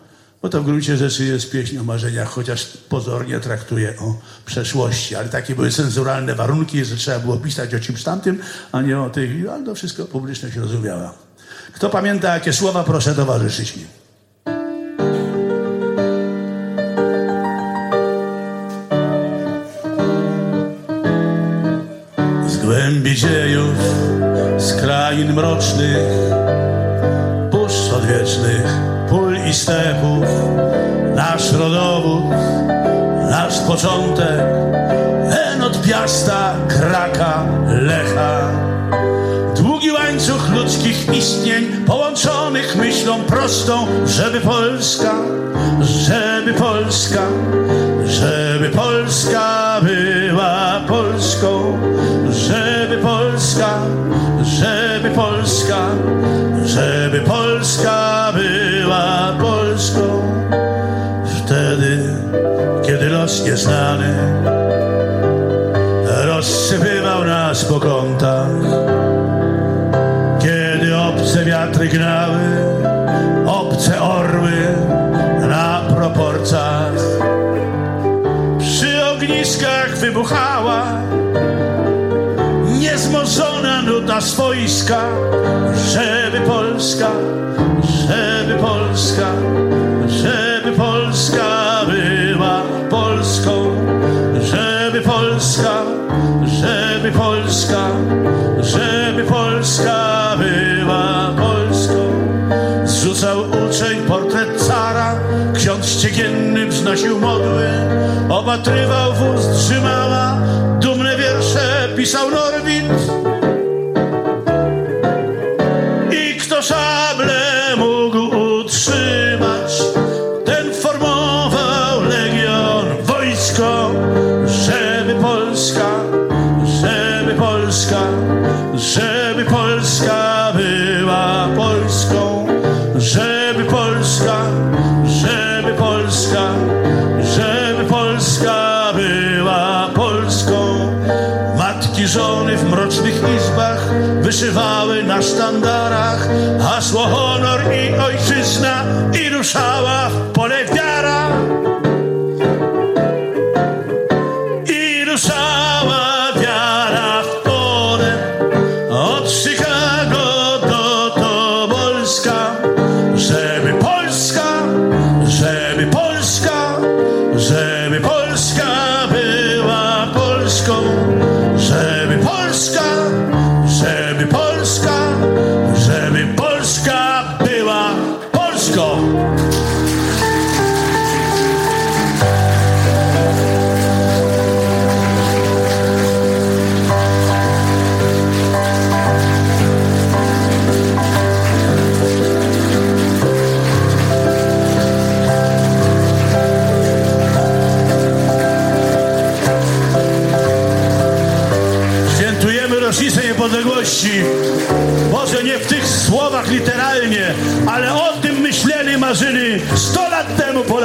Speaker 2: Bo to w gruncie rzeczy jest pieśń o marzeniach, chociaż pozornie traktuje o przeszłości. Ale takie były cenzuralne warunki, że trzeba było pisać o czymś tamtym, a nie o tych. Ale to wszystko publiczność rozumiała. Kto pamięta, jakie słowa, proszę towarzyszyć mi. Głębi dziejów, z krain mrocznych, puszcz odwiecznych, pól i stepów, nasz rodowód, nasz początek, ten od Piasta, Kraka, Lecha. Długi łańcuch ludzkich istnień, połączonych myślą prostą, żeby Polska, żeby Polska, żeby Polska była Polską, żeby Polska, żeby Polska, żeby Polska była Polską. Wtedy, kiedy los nieznany rozsypywał nas po kątach, kiedy obce wiatry gnały, obce orły swojska, żeby Polska, żeby Polska, żeby Polska była Polską, żeby Polska, żeby Polska, żeby Polska była Polską. Zrzucał uczeń portret cara, ksiądz ściegienny wznosił modły, opatrywał wóz, trzymała, dumne wiersze pisał Norwid. Wyszywały na sztandarach hasło honor i ojczyzna i ruszała w pole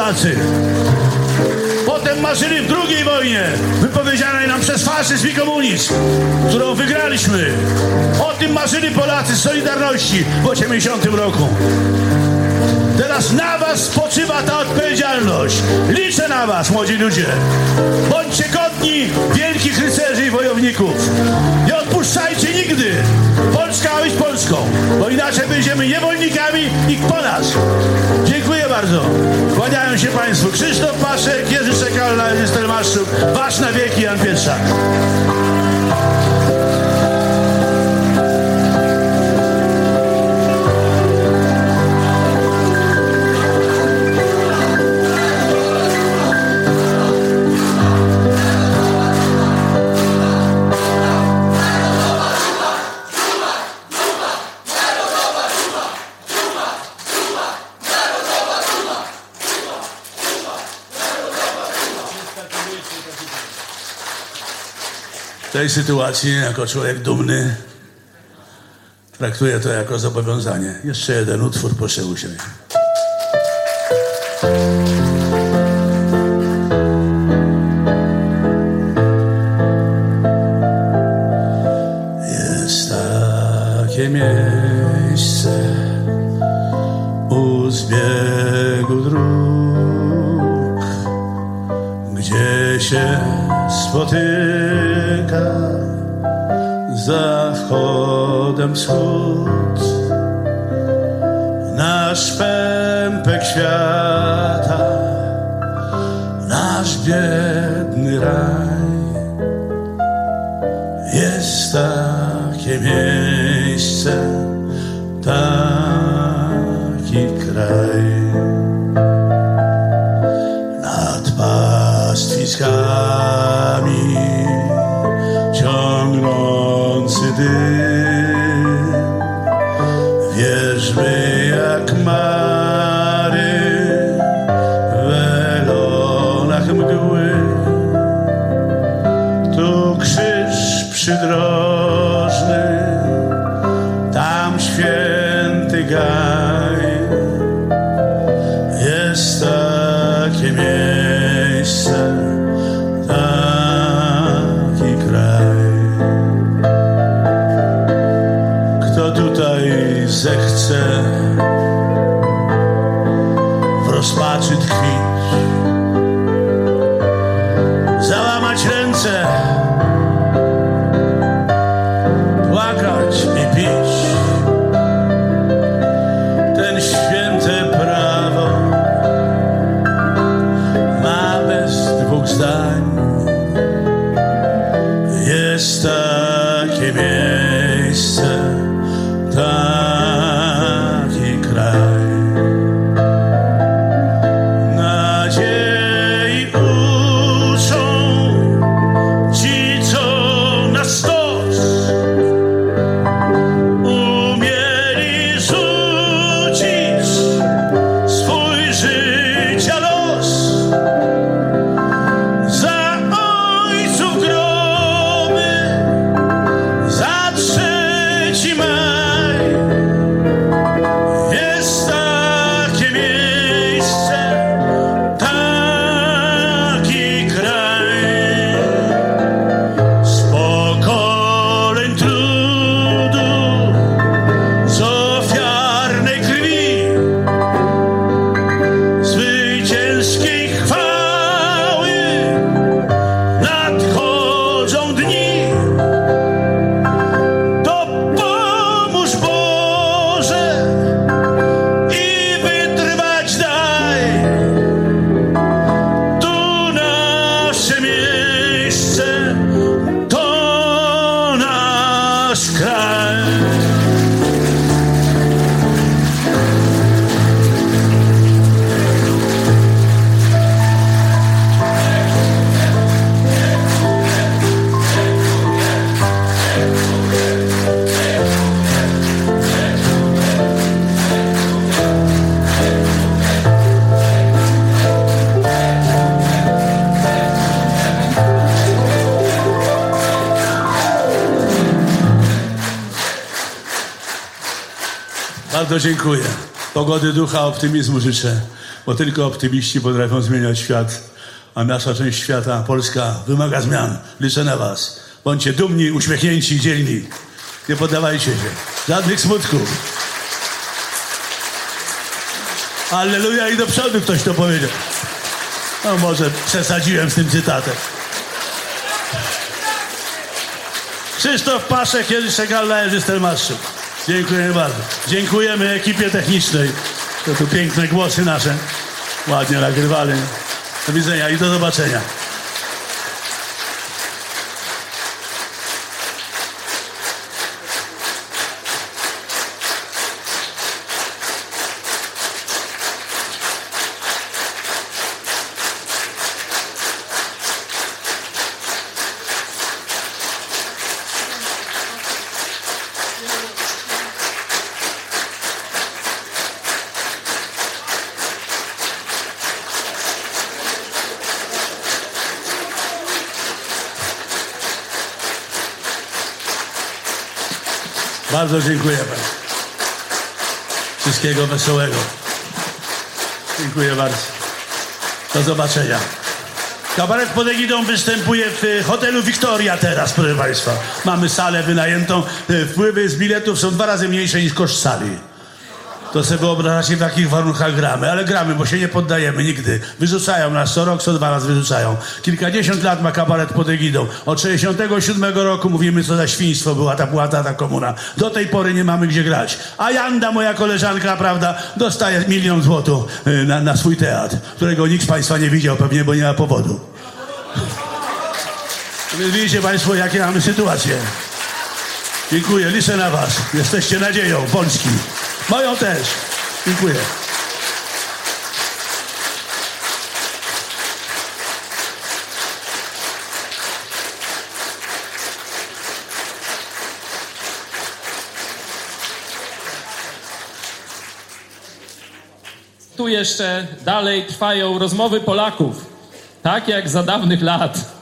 Speaker 2: Polacy. Potem marzyli w drugiej wojnie, wypowiedzianej nam przez faszyzm i komunizm, którą wygraliśmy. O tym marzyli Polacy z Solidarności w 80 roku. Teraz na was spoczywa ta odpowiedzialność. Liczę na was, młodzi ludzie. Bądźcie godni wielkich rycerzy i wojowników. Nie odpuszczajcie nigdy. Polska być Polską, bo inaczej będziemy niewolnikami i po nas. Dziękuję bardzo. Kłaniają się Państwu Krzysztof Paszek, Jerzy Szekalna, Ester Maszczuk. Wasz na wieki Jan Pietrzak. Tej sytuacji, jako człowiek dumny, traktuję to jako zobowiązanie. Jeszcze jeden utwór, proszę usiąść. Wschód. Nasz pępek świata, nasz biedny raj. Bardzo dziękuję. Pogody ducha, optymizmu życzę, bo tylko optymiści potrafią zmieniać świat, a nasza część świata, Polska, wymaga zmian. Liczę na Was. Bądźcie dumni, uśmiechnięci, dzielni. Nie poddawajcie się. Żadnych smutków. Alleluja i do przodu ktoś to powiedział. No może przesadziłem z tym cytatem. Krzysztof Paszek, Jerzy Szegalla, Jerzy Stelmaszczyk. Dziękuję bardzo. Dziękujemy ekipie technicznej. To tu piękne głosy nasze. Ładnie nagrywali. Do widzenia i do zobaczenia. Bardzo dziękuję Panu. Wszystkiego wesołego. Dziękuję bardzo. Do zobaczenia. Kabaret pod egidą występuje w y, hotelu Victoria teraz, proszę Państwa. Mamy salę wynajętą. Y, Wpływy z biletów są dwa razy mniejsze niż koszt sali. To sobie wyobrażacie, w jakich warunkach gramy. Ale gramy, bo się nie poddajemy nigdy. Wyrzucają nas co rok, co dwa razy wyrzucają. Kilkadziesiąt lat ma kabaret pod egidą. Od 67 roku mówimy, co za świństwo była ta płata, ta komuna. Do tej pory nie mamy gdzie grać. A Janda, moja koleżanka, prawda, dostaje milion złotych y, na, na swój teatr, którego nikt z Państwa nie widział pewnie, bo nie ma powodu. Więc widzicie Państwo, jakie mamy sytuacje. Dziękuję, liczę na Was. Jesteście nadzieją Polski. Moją też. Dziękuję.
Speaker 1: Tu jeszcze dalej trwają rozmowy Polaków, tak jak za dawnych lat.